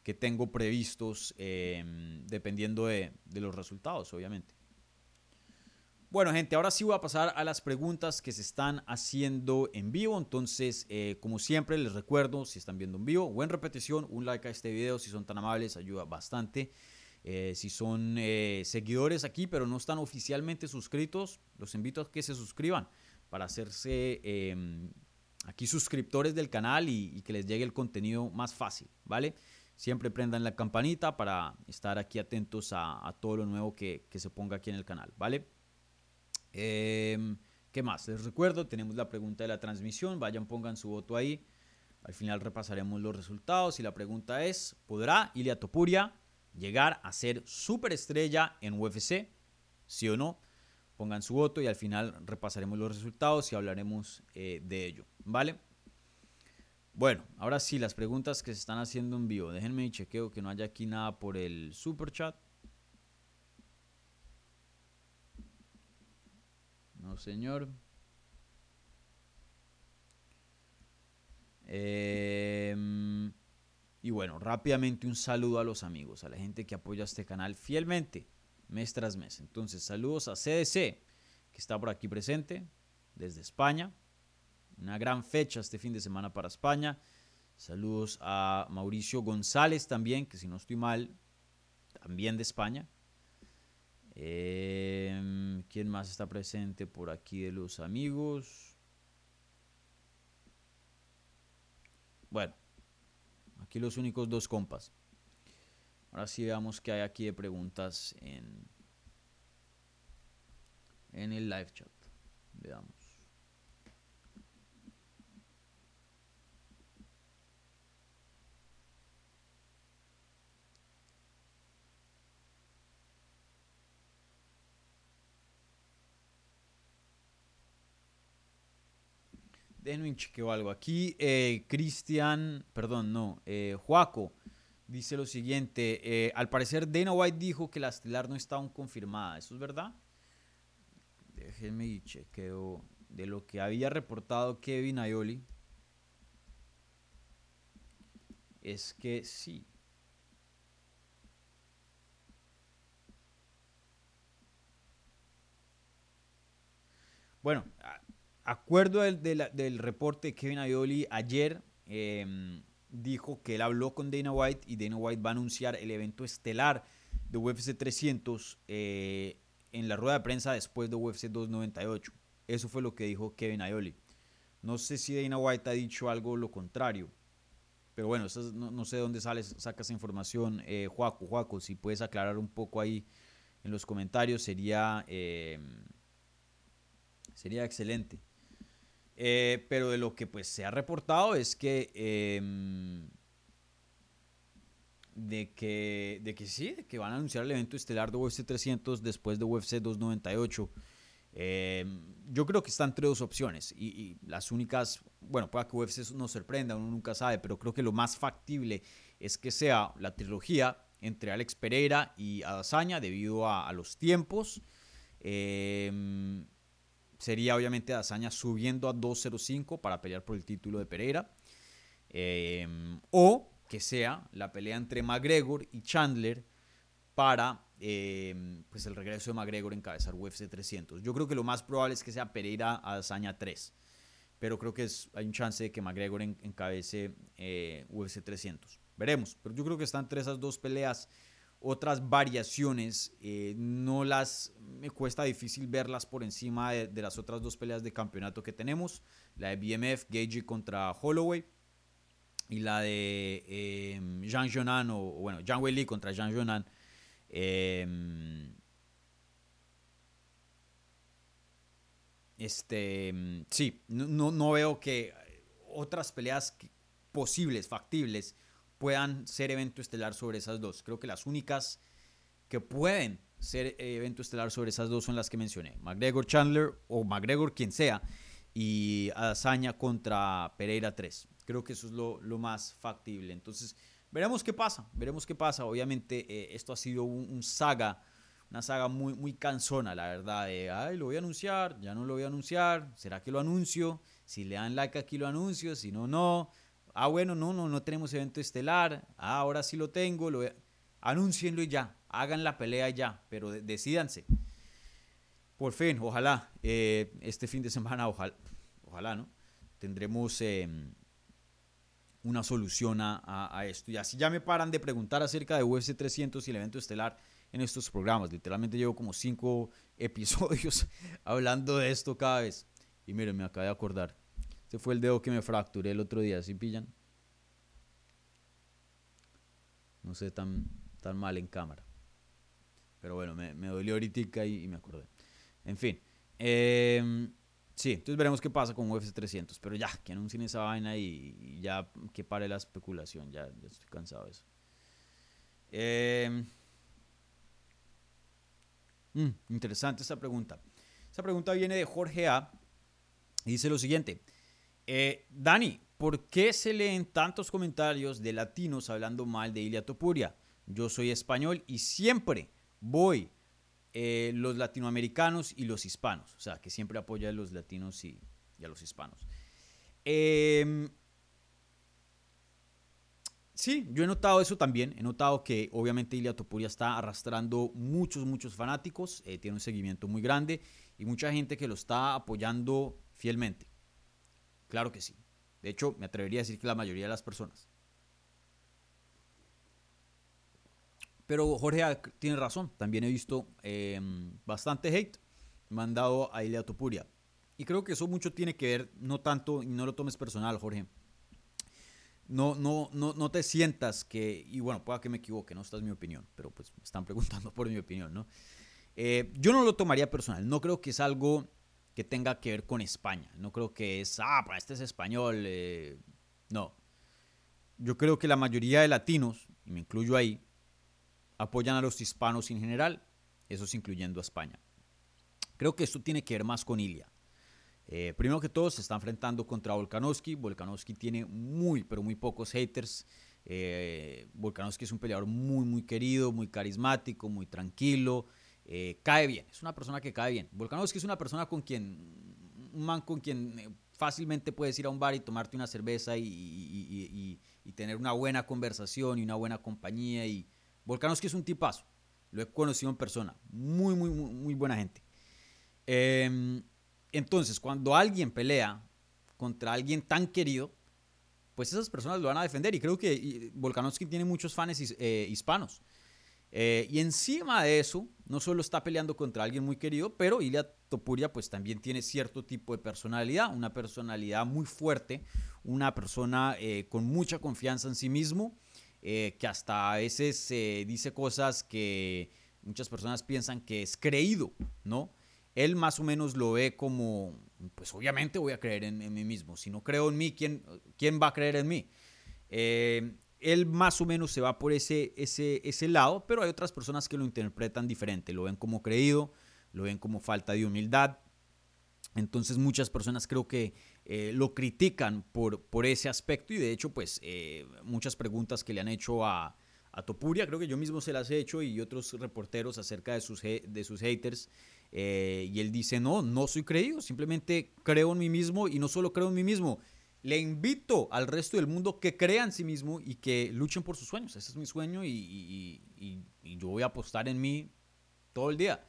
C: que tengo previstos em, dependiendo de, los resultados, obviamente. Bueno, gente, ahora sí voy a pasar a las preguntas que se están haciendo en vivo. Entonces, eh, como siempre, les recuerdo, si están viendo en vivo o en repetición, un like a este video, si son tan amables, ayuda bastante. Eh, si son eh, seguidores aquí, pero no están oficialmente suscritos, los invito a que se suscriban para hacerse em, aquí suscriptores del canal y, y, que les llegue el contenido más fácil, ¿vale? Siempre prendan la campanita para estar aquí atentos a, todo lo nuevo que, se ponga aquí en el canal, ¿vale? Em, ¿Qué más? Les recuerdo, tenemos la pregunta de la transmisión, vayan, pongan su voto ahí. Al final repasaremos los resultados y la pregunta es, ¿podrá Ilia Topuria llegar a ser superestrella en UFC? ¿Sí o no? Pongan su voto y al final repasaremos los resultados y hablaremos eh, de ello, ¿vale? Bueno, ahora sí, las preguntas que se están haciendo en vivo. Déjenme y chequeo que no haya aquí nada por el super chat. No, señor. Em, y bueno, rápidamente un saludo a los amigos, a la gente que apoya este canal fielmente, mes tras mes. Entonces, saludos a CDC, que está por aquí presente, desde España. Una gran fecha este fin de semana para España. Saludos a Mauricio González también, que si no estoy mal, también de España. Em, ¿Quién más está presente por aquí de los amigos? Bueno, aquí los únicos dos compas. Ahora sí veamos qué hay aquí de preguntas en, en el live chat. Veamos. Déjenme un chequeo algo. Aquí, eh, Cristian, perdón, no, eh, Juaco dice lo siguiente. Eh, al parecer, Dana White dijo que la estelar no está aún confirmada. ¿Eso es verdad? Déjenme y chequeo de lo que había reportado Kevin Ayoli. Es que sí. Bueno, acuerdo del, reporte de Kevin Ayoli ayer, em, dijo que él habló con Dana White y Dana White va a anunciar el evento estelar de UFC 300 eh, en la rueda de prensa después de UFC 298. Eso fue lo que dijo Kevin Ayoli. No sé si Dana White ha dicho algo lo contrario. Pero bueno, no, sé dónde sales, sacas información. Eh, Juaco, Juaco, si puedes aclarar un poco ahí en los comentarios, sería, em, sería excelente. Eh, pero de lo que pues se ha reportado es que em, de que de que sí, de que van a anunciar el evento estelar de UFC 300 después de UFC 298. Em, yo creo que está entre dos opciones y, las únicas, bueno, puede que UFC nos sorprenda, uno nunca sabe, pero creo que lo más factible es que sea la trilogía entre Alex Pereira y Adazaña debido a, a los tiempos. Eh, sería obviamente Dazaña subiendo a 2.05 para pelear por el título de Pereira. Em, o que sea la pelea entre McGregor y Chandler para em, pues el regreso de McGregor en encabezar UFC 300. Yo creo que lo más probable es que sea Pereira a Dazaña 3. Pero creo que hay un chance de que McGregor encabece eh, UFC 300. Veremos. Pero yo creo que están entre esas dos peleas otras variaciones eh, no las me cuesta difícil verlas por encima de, las otras dos peleas de campeonato que tenemos la de BMF Gage contra Holloway y la de eh, Jean Jonan o, bueno Jean Weili contra Jean Jonan. Em, este sí no, no, veo que otras peleas posibles factibles puedan ser evento estelar sobre esas dos. Creo que las únicas que pueden ser evento estelar sobre esas dos son las que mencioné. McGregor Chandler o McGregor quien sea y Adazaña contra Pereira 3. Creo que eso es lo, más factible. Entonces, veremos qué pasa, veremos qué pasa. Obviamente eh, esto ha sido un, saga, una saga muy, muy cansona, la verdad. De, ay, lo voy a anunciar, ya no lo voy a anunciar, ¿será que lo anuncio? Si le dan like aquí lo anuncio, si no, no. Ah, bueno, no, no, no tenemos evento estelar. Ah, ahora sí lo tengo. Lo... Anúncienlo y ya. Hagan la pelea ya. Pero decidanse. Por fin, ojalá. Eh, este fin de semana, ojalá, ojalá ¿no? Tendremos em, una solución a, esto. Y así ya me paran de preguntar acerca de UFC 300 y el evento estelar en estos programas. Literalmente llevo como cinco episodios hablando de esto cada vez. Y miren, me acabo de acordar. Este fue el dedo que me fracturé el otro día, ¿sí pillan? no sé tan, tan mal en cámara. Pero bueno, me, me dolió ahorita y, me acordé. En fin. Eh, sí, entonces veremos qué pasa con UFC 300. Pero ya, que anuncien esa vaina y, ya que pare la especulación. Ya, estoy cansado de eso. Eh, mm, interesante esta pregunta. Esta pregunta viene de Jorge A. Y dice lo siguiente. Eh, Dani, ¿por qué se leen tantos comentarios de latinos hablando mal de Ilia Topuria? Yo soy español y siempre voy eh, los latinoamericanos y los hispanos. O sea, que siempre apoya a los latinos y, a los hispanos. Eh, sí, yo he notado eso también. He notado que obviamente Ilia Topuria está arrastrando muchos, muchos fanáticos. Eh, tiene un seguimiento muy grande y mucha gente que lo está apoyando fielmente. Claro que sí. De hecho, me atrevería a decir que la mayoría de las personas. Pero Jorge tiene razón. También he visto eh, bastante hate mandado a Ilia Topuria. Y creo que eso mucho tiene que ver, no tanto, y no lo tomes personal, Jorge. No, no, no, no te sientas que, y bueno, pueda que me equivoque, no esta es mi opinión, pero pues me están preguntando por mi opinión, ¿no? Eh, yo no lo tomaría personal, no creo que es algo que tenga que ver con España. No creo que es, ah, para este es español. Eh, no. Yo creo que la mayoría de latinos, y me incluyo ahí, apoyan a los hispanos en general, eso es incluyendo a España. Creo que esto tiene que ver más con Ilia. Eh, primero que todo, se está enfrentando contra Volkanovski. Volkanovski tiene muy, pero muy pocos haters. Eh, Volkanovski es un peleador muy, muy querido, muy carismático, muy tranquilo. Eh, cae bien, es una persona que cae bien. Volkanovski es una persona con quien, un man con quien eh, fácilmente puedes ir a un bar y tomarte una cerveza y, y, y, y, tener una buena conversación y una buena compañía. Y Volkanovski es un tipazo, lo he conocido en persona, muy, muy, muy, muy buena gente. Eh, entonces, cuando alguien pelea contra alguien tan querido, pues esas personas lo van a defender. Y creo que Volkanovski tiene muchos fans eh, hispanos. Eh, y encima de eso, no solo está peleando contra alguien muy querido, pero Ilia Topuria pues también tiene cierto tipo de personalidad, una personalidad muy fuerte, una persona eh, con mucha confianza en sí mismo, eh, que hasta a veces dice cosas que muchas personas piensan que es creído, ¿no? Él más o menos lo ve como, pues obviamente voy a creer en, en mí mismo, si no creo en mí, ¿quién, quién va a creer en mí? Eh, él más o menos se va por ese, ese, ese lado, pero hay otras personas que lo interpretan diferente, lo ven como creído, lo ven como falta de humildad. Entonces muchas personas creo que eh, lo critican por, por ese aspecto y de hecho pues eh, muchas preguntas que le han hecho a, a, Topuria, creo que yo mismo se las he hecho y otros reporteros acerca de sus, de sus haters eh, y él dice no, no soy creído, simplemente creo en mí mismo y no solo creo en mí mismo, le invito al resto del mundo que crean en sí mismo y que luchen por sus sueños. Ese es mi sueño y, yo voy a apostar en mí todo el día.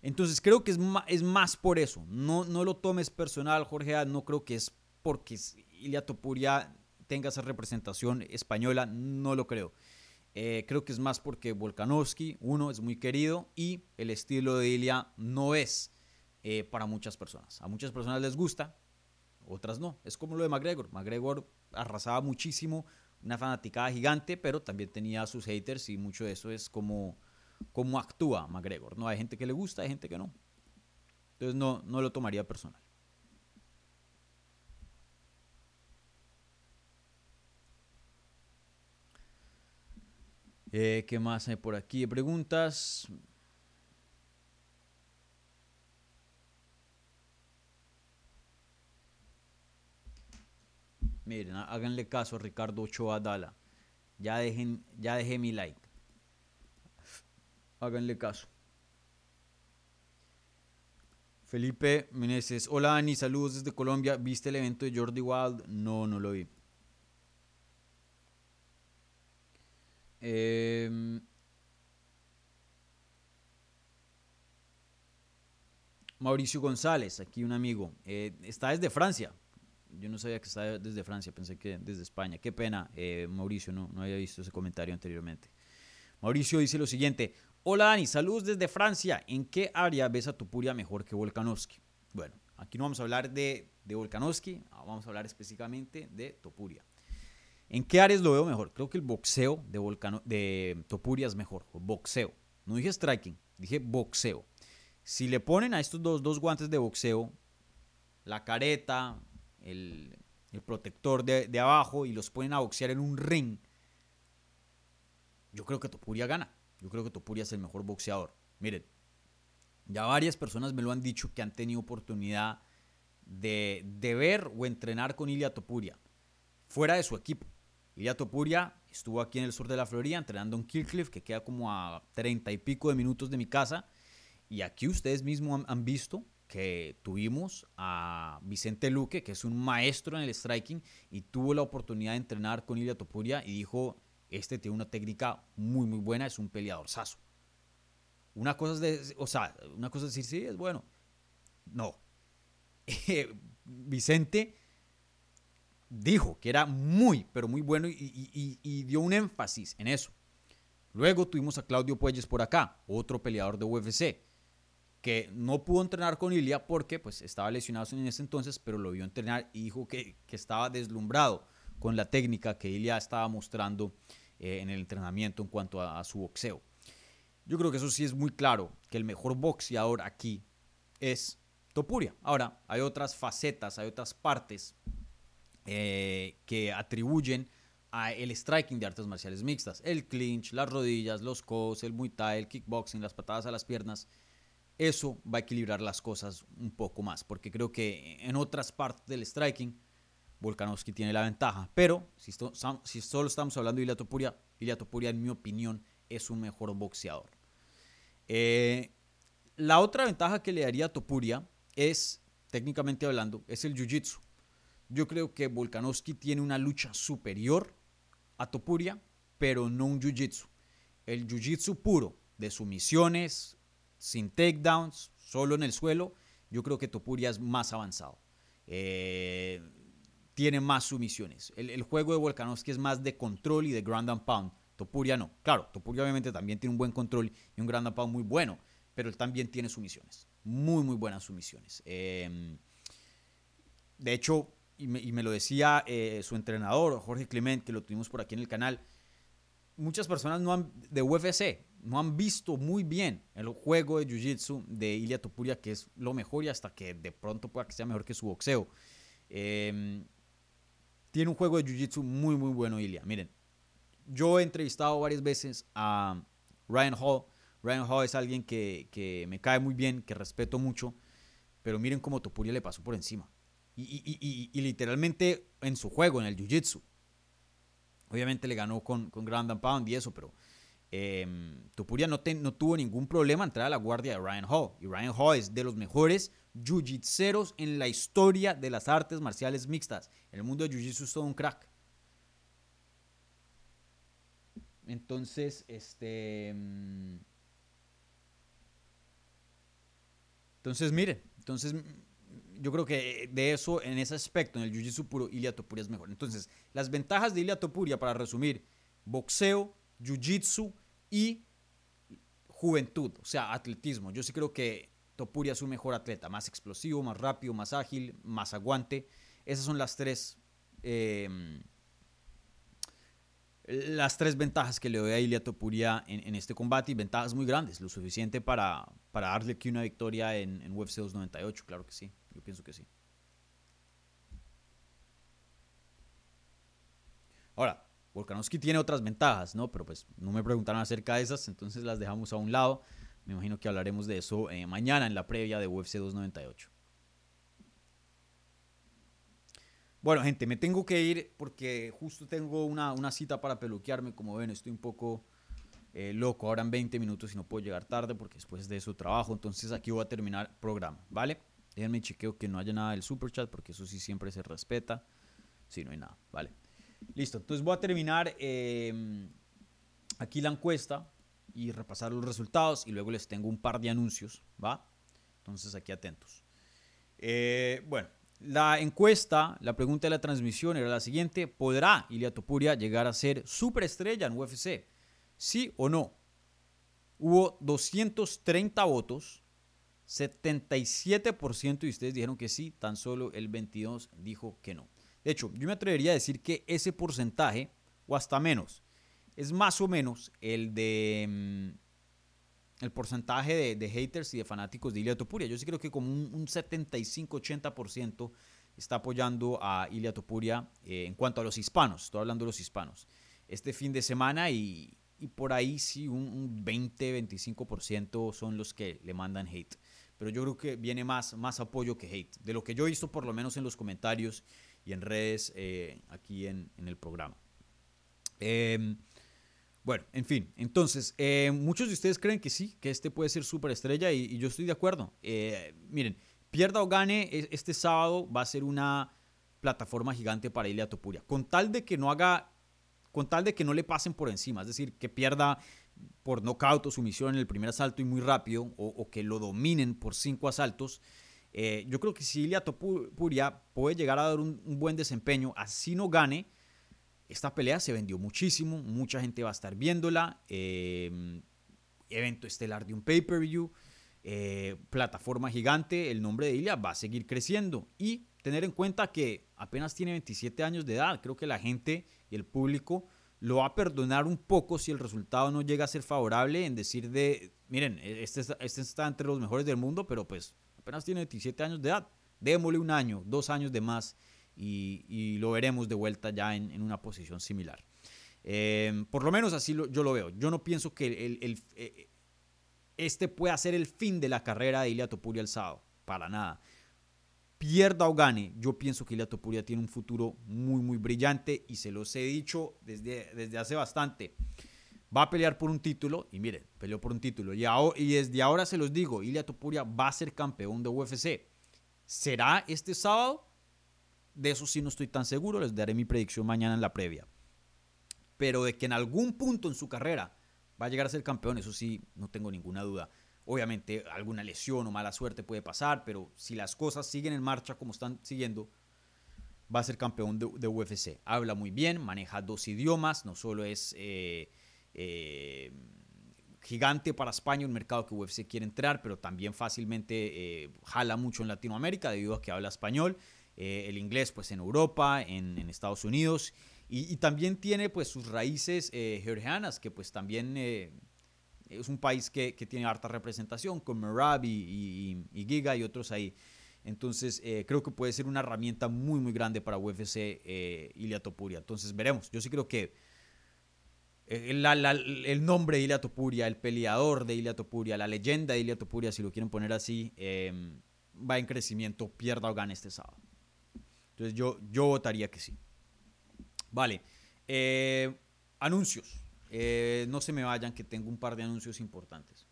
C: Entonces creo que es más, por eso. No, no lo tomes personal, Jorge. No creo que es porque Ilia Topuria tenga esa representación española. No lo creo. Eh, creo que es más porque Volkanovski, uno, es muy querido y el estilo de Ilia no es eh, para muchas personas. A muchas personas les gusta, otras no. Es como lo de McGregor. McGregor arrasaba muchísimo, una fanaticada gigante, pero también tenía sus haters y mucho de eso es como, como actúa McGregor. ¿no? Hay gente que le gusta, hay gente que no. Entonces no, no lo tomaría personal. Eh, ¿Qué más hay por aquí? Preguntas. Miren, háganle caso a Ricardo Ochoa Dala. Ya, dejen, ya dejé mi like. Háganle caso. Felipe Meneses. Hola Dani, saludos desde Colombia. ¿Viste el evento de Jordi Wild? No, no lo vi. Eh, Mauricio González, aquí un amigo. Eh, está desde Francia. Yo no sabía que estaba desde Francia, pensé que desde España. Qué pena, eh, Mauricio, no, no había visto ese comentario anteriormente. Mauricio dice lo siguiente. Hola Dani, saludos desde Francia. ¿En qué área ves a Topuria mejor que Volkanovski? Bueno, aquí no vamos a hablar de, de Volkanovski, vamos a hablar específicamente de Topuria. ¿En qué áreas lo veo mejor? Creo que el boxeo de, Volcano, de Topuria es mejor. Boxeo. No dije striking, dije boxeo. Si le ponen a estos dos, dos guantes de boxeo, la careta, el, protector de, de, abajo y los ponen a boxear en un ring, yo creo que Topuria gana. Yo creo que Topuria es el mejor boxeador. Miren, ya varias personas me lo han dicho que han tenido oportunidad de, de ver o entrenar con Ilia Topuria fuera de su equipo. Ilia Topuria estuvo aquí en el sur de la Florida entrenando en Killcliff, que queda como a treinta y pico de minutos de mi casa. Y aquí ustedes mismos han, visto que tuvimos a Vicente Luque, que es un maestro en el striking, y tuvo la oportunidad de entrenar con Ilia Topuria y dijo, este tiene una técnica muy, muy buena, es un peleador saso. Una cosa es, o sea, una cosa decir, sí, es bueno. No. Vicente dijo que era muy, pero muy bueno y, dio un énfasis en eso. Luego tuvimos a Claudio Puelles por acá, otro peleador de UFC, que no pudo entrenar con Ilia porque pues, estaba lesionado en ese entonces, pero lo vio entrenar y dijo que, estaba deslumbrado con la técnica que Ilia estaba mostrando eh, en el entrenamiento en cuanto a, su boxeo. Yo creo que eso sí es muy claro, que el mejor boxeador aquí es Topuria. Ahora, hay otras facetas, hay otras partes eh, que atribuyen a el striking de artes marciales mixtas. El clinch, las rodillas, los codos, el muay thai, el kickboxing, las patadas a las piernas. Eso va a equilibrar las cosas un poco más, porque creo que en otras partes del striking Volkanovski tiene la ventaja. Pero si, solo estamos hablando de Ilia Topuria, Ilia Topuria en mi opinión es un mejor boxeador. Eh, la otra ventaja que le daría a Topuria es, técnicamente hablando, es el jiu-jitsu. Yo creo que Volkanovski tiene una lucha superior a Topuria, pero no un jiu-jitsu. El jiu-jitsu puro, de sumisiones, sin takedowns, solo en el suelo, yo creo que Topuria es más avanzado. Eh, tiene más sumisiones. El, juego de Volkanovski es más de control y de ground and pound. Topuria no. Claro, Topuria obviamente también tiene un buen control y un ground and pound muy bueno, pero él también tiene sumisiones. Muy, muy buenas sumisiones. Eh, de hecho, y me, lo decía eh, su entrenador, Jorge Clement, que lo tuvimos por aquí en el canal, muchas personas no han, de UFC no han visto muy bien el juego de Jiu-Jitsu de Ilia Topuria, que es lo mejor y hasta que de pronto pueda que sea mejor que su boxeo. Em, tiene un juego de Jiu-Jitsu muy, muy bueno, Ilia. Miren, yo he entrevistado varias veces a Ryan Hall. Ryan Hall es alguien que, que me cae muy bien, que respeto mucho, pero miren cómo Topuria le pasó por encima. Y, literalmente en su juego, en el Jiu-Jitsu. Obviamente le ganó con, con Ground and Pound y eso, pero eh, no, no, tuvo ningún problema entrar a la guardia de Ryan Hall. Y Ryan Hall es de los mejores jiu-jitseros en la historia de las artes marciales mixtas. En el mundo de jiu-jitsu es todo un crack. Entonces, este... Mm, entonces, miren, entonces yo creo que de eso, en ese aspecto, en el jiu-jitsu puro, Ilia Topuria es mejor. Entonces, las ventajas de Ilia Topuria, para resumir, boxeo, jiu-jitsu y juventud, o sea, atletismo. Yo sí creo que Topuria es un mejor atleta, más explosivo, más rápido, más ágil, más aguante. Esas son las tres, em, las tres ventajas que le doy a Ilia Topuria en, este combate y ventajas muy grandes, lo suficiente para, para darle aquí una victoria en, en UFC 298, claro que sí. Yo pienso que sí. Ahora, Volkanovski tiene otras ventajas, ¿no? Pero pues no me preguntaron acerca de esas, entonces las dejamos a un lado. Me imagino que hablaremos de eso eh, mañana en la previa de UFC 298. Bueno, gente, me tengo que ir porque justo tengo una, cita para peluquearme. Como ven, estoy un poco eh, loco ahora en 20 minutos y no puedo llegar tarde porque después de eso trabajo. Entonces aquí voy a terminar programa, ¿vale? Déjenme chequeo que no haya nada del super chat porque eso sí siempre se respeta. Si no hay nada, vale. Listo, entonces voy a terminar em, aquí la encuesta y repasar los resultados y luego les tengo un par de anuncios, ¿va? Entonces aquí atentos. Eh, bueno, la encuesta, la pregunta de la transmisión era la siguiente. ¿Podrá Ilia Topuria llegar a ser superestrella en UFC? ¿Sí o no? Hubo 230 votos 77% de ustedes dijeron que sí, tan solo el 22% dijo que no. De hecho, yo me atrevería a decir que ese porcentaje, o hasta menos, es más o menos el de mm, el porcentaje de, haters y de fanáticos de Ilia Topuria. Yo sí creo que como un, 75-80% está apoyando a Ilia Topuria eh, en cuanto a los hispanos. Estoy hablando de los hispanos. Este fin de semana y, por ahí sí un, 20-25% son los que le mandan hate. Pero yo creo que viene más, más apoyo que hate. De lo que yo he visto por lo menos en los comentarios y en redes eh, aquí en, en, el programa. Eh, bueno, en fin, entonces, eh, muchos de ustedes creen que sí, que este puede ser superestrella y, y yo estoy de acuerdo. Eh, miren, pierda o gane, e, este sábado va a ser una plataforma gigante para Ilia Topuria. Con tal de que no haga, con tal de que no le pasen por encima, es decir, que pierda por nocaut o sumisión en el primer asalto y muy rápido, o, que lo dominen por cinco asaltos, eh, yo creo que si Ilia Topuria puede llegar a dar un, buen desempeño, así no gane, esta pelea se vendió muchísimo, mucha gente va a estar viéndola. Em, evento estelar de un pay-per-view, eh, plataforma gigante, el nombre de Ilya va a seguir creciendo. Y tener en cuenta que apenas tiene 27 años de edad, creo que la gente y el público lo va a perdonar un poco si el resultado no llega a ser favorable en decir de, miren, e-, este, este está entre los mejores del mundo, pero pues apenas tiene 27 años de edad, démosle un año, dos años de más y, lo veremos de vuelta ya en, una posición similar. Em, por lo menos así yo lo veo. Yo no pienso que el, eh, este pueda ser el fin de la carrera de Ilia Topuria para nada. Pierda o gane, yo pienso que Ilia Topuria tiene un futuro muy, muy brillante y se los he dicho desde, desde hace bastante. Va a pelear por un título y miren, peleó por un título. Y, y desde ahora se los digo, Ilia Topuria va a ser campeón de UFC. ¿Será este sábado? De eso sí no estoy tan seguro, les daré mi predicción mañana en la previa. Pero de que en algún punto en su carrera va a llegar a ser campeón, eso sí, no tengo ninguna duda. Obviamente alguna lesión o mala suerte puede pasar, pero si las cosas siguen en marcha como están siguiendo, va a ser campeón de, UFC. Habla muy bien, maneja dos idiomas, no solo es eh, eh, gigante para España, un mercado que UFC quiere entrar, pero también fácilmente eh, jala mucho en Latinoamérica debido a que habla español. El inglés pues en Europa, en, Estados Unidos, y, también tiene pues sus raíces georgianas, que pues también es un país que, tiene harta representación, con Merab y, Giga y otros ahí. Entonces creo que puede ser una herramienta muy muy grande para UFC Ilia Topuria. Entonces veremos, yo sí creo que el nombre de Ilia Topuria, el peleador de Ilia Topuria, la leyenda de Ilia Topuria, si lo quieren poner así, va en crecimiento, pierda o gane este sábado. Entonces yo, yo votaría que sí. Vale. Eh, anuncios. Eh, no se me vayan, que tengo un par de anuncios importantes.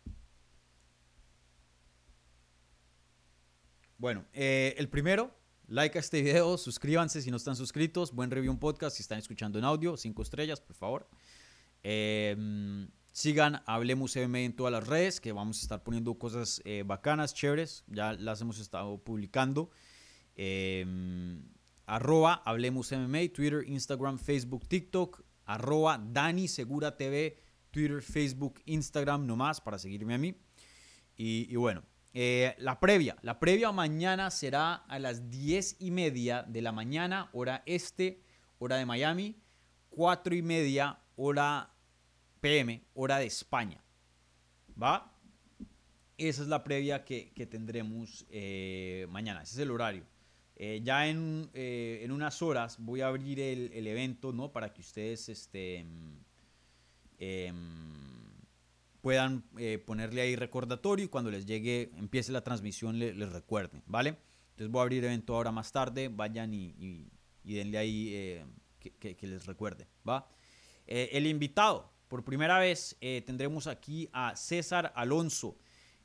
C: Bueno, eh, el primero, like a este video, suscríbanse si no están suscritos, buen review un podcast si están escuchando en audio, cinco estrellas, por favor. sigan Hablemos M en todas las redes, que vamos a estar poniendo cosas bacanas, chéveres, ya las hemos estado publicando. Arroba Hablemos MMA, Twitter, Instagram, Facebook, TikTok. Arroba Dani Segura TV, Twitter, Facebook, Instagram, nomás para seguirme a mí. Y, bueno, eh, la previa. La previa mañana será a las 10 y media de la mañana, hora este, hora de Miami. 4 y media, hora PM, hora de España. ¿Va? Esa es la previa que, tendremos eh, mañana. Ese es el horario. Eh, ya en, eh, en, unas horas voy a abrir el, evento, ¿no? Para que ustedes este, em, puedan eh, ponerle ahí recordatorio y cuando les llegue, empiece la transmisión, les recuerden, ¿vale? Entonces voy a abrir el evento ahora más tarde, vayan y, y, denle ahí que, que, les recuerde, ¿va? el invitado, por primera vez tendremos aquí a César Alonso.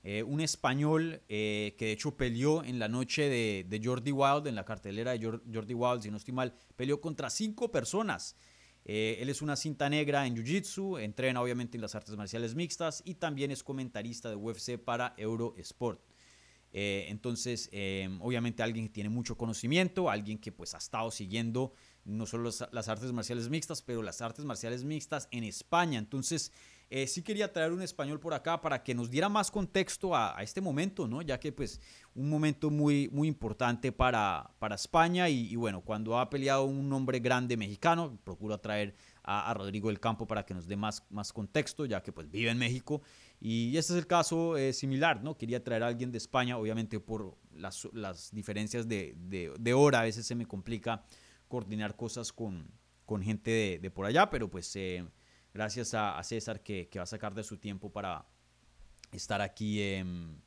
C: Eh, un español eh, que de hecho peleó en la noche de, Jordi Wild, en la cartelera de Jordi Wild, si no estoy mal, peleó contra cinco personas. Eh, él es una cinta negra en Jiu-Jitsu, entrena obviamente en las artes marciales mixtas y también es comentarista de UFC para Eurosport. entonces, obviamente alguien que tiene mucho conocimiento, alguien que pues ha estado siguiendo no solo las artes marciales mixtas, pero las artes marciales mixtas en España. Entonces, eh, sí quería traer un español por acá para que nos diera más contexto a, este momento, ¿no? Ya que pues un momento muy, muy importante para, para España y, bueno, cuando ha peleado un hombre grande mexicano, procuro traer a, Rodrigo del Campo para que nos dé más, más contexto, ya que pues vive en México. Y este es el caso eh, similar, ¿no? Quería traer a alguien de España, obviamente por las, las diferencias de, de, hora, a veces se me complica coordinar cosas con, con gente de, por allá, pero pues eh, gracias a, César que, que, va a sacar de su tiempo para estar aquí em,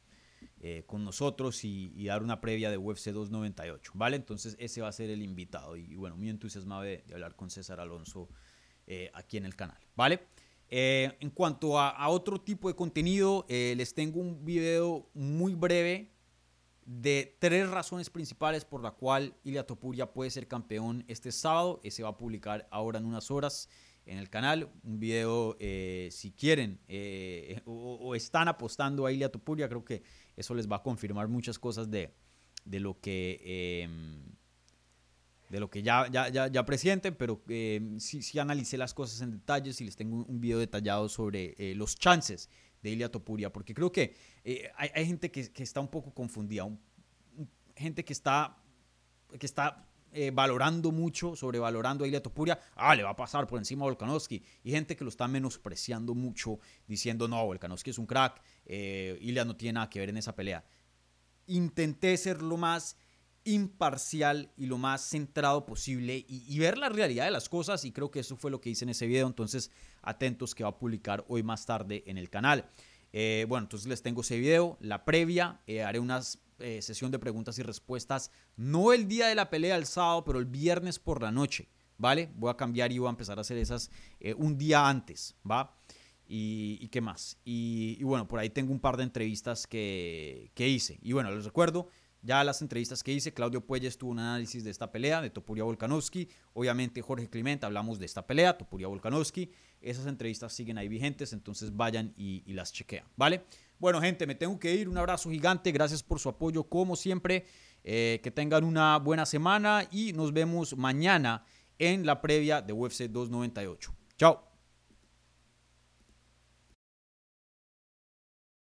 C: eh, con nosotros y, dar una previa de UFC 298, ¿vale? Entonces ese va a ser el invitado y, bueno, muy entusiasmado de, de hablar con César Alonso eh, aquí en el canal, ¿vale? Eh, en cuanto a, otro tipo de contenido, eh, les tengo un video muy breve de tres razones principales por la cual Ilia Topuria puede ser campeón este sábado. Ese va a publicar ahora en unas horas en el canal. Un video, si quieren o, están apostando a Ilia Topuria, creo que eso les va a confirmar muchas cosas de, de lo que de lo que ya, ya, ya, ya presienten, pero eh, sí, sí, analicé las cosas en detalles y les tengo un, video detallado sobre eh, los chances de Ilia Topuria, porque creo que eh, hay, hay, gente que, que, está un poco confundida, gente que está, que está valorando mucho, sobrevalorando a Ilia Topuria, ah, le va a pasar por encima a Volkanovski, y gente que lo está menospreciando mucho, diciendo, no, Volkanovski es un crack, Ilia no tiene nada que ver en esa pelea. Intenté ser lo más imparcial y lo más centrado posible y, ver la realidad de las cosas y creo que eso fue lo que hice en ese video, entonces atentos que va a publicar hoy más tarde en el canal. Eh, bueno, entonces les tengo ese video, la previa, eh, haré una eh, sesión de preguntas y respuestas, no el día de la pelea el sábado, pero el viernes por la noche, ¿vale? Voy a cambiar y voy a empezar a hacer esas un día antes, ¿va? Y, qué más. Y, bueno, por ahí tengo un par de entrevistas que, que hice. Y bueno, les recuerdo, ya las entrevistas que hice, Claudio Puelles tuvo un análisis de esta pelea, de Topuria Volkanovski. Obviamente, Jorge Clemente hablamos de esta pelea, Topuria Volkanovski. Esas entrevistas siguen ahí vigentes, entonces vayan y, las chequean, ¿vale? Bueno, gente, me tengo que ir. Un abrazo gigante. Gracias por su apoyo, como siempre. Eh, que tengan una buena semana y nos vemos mañana en la previa de UFC 298. Chao.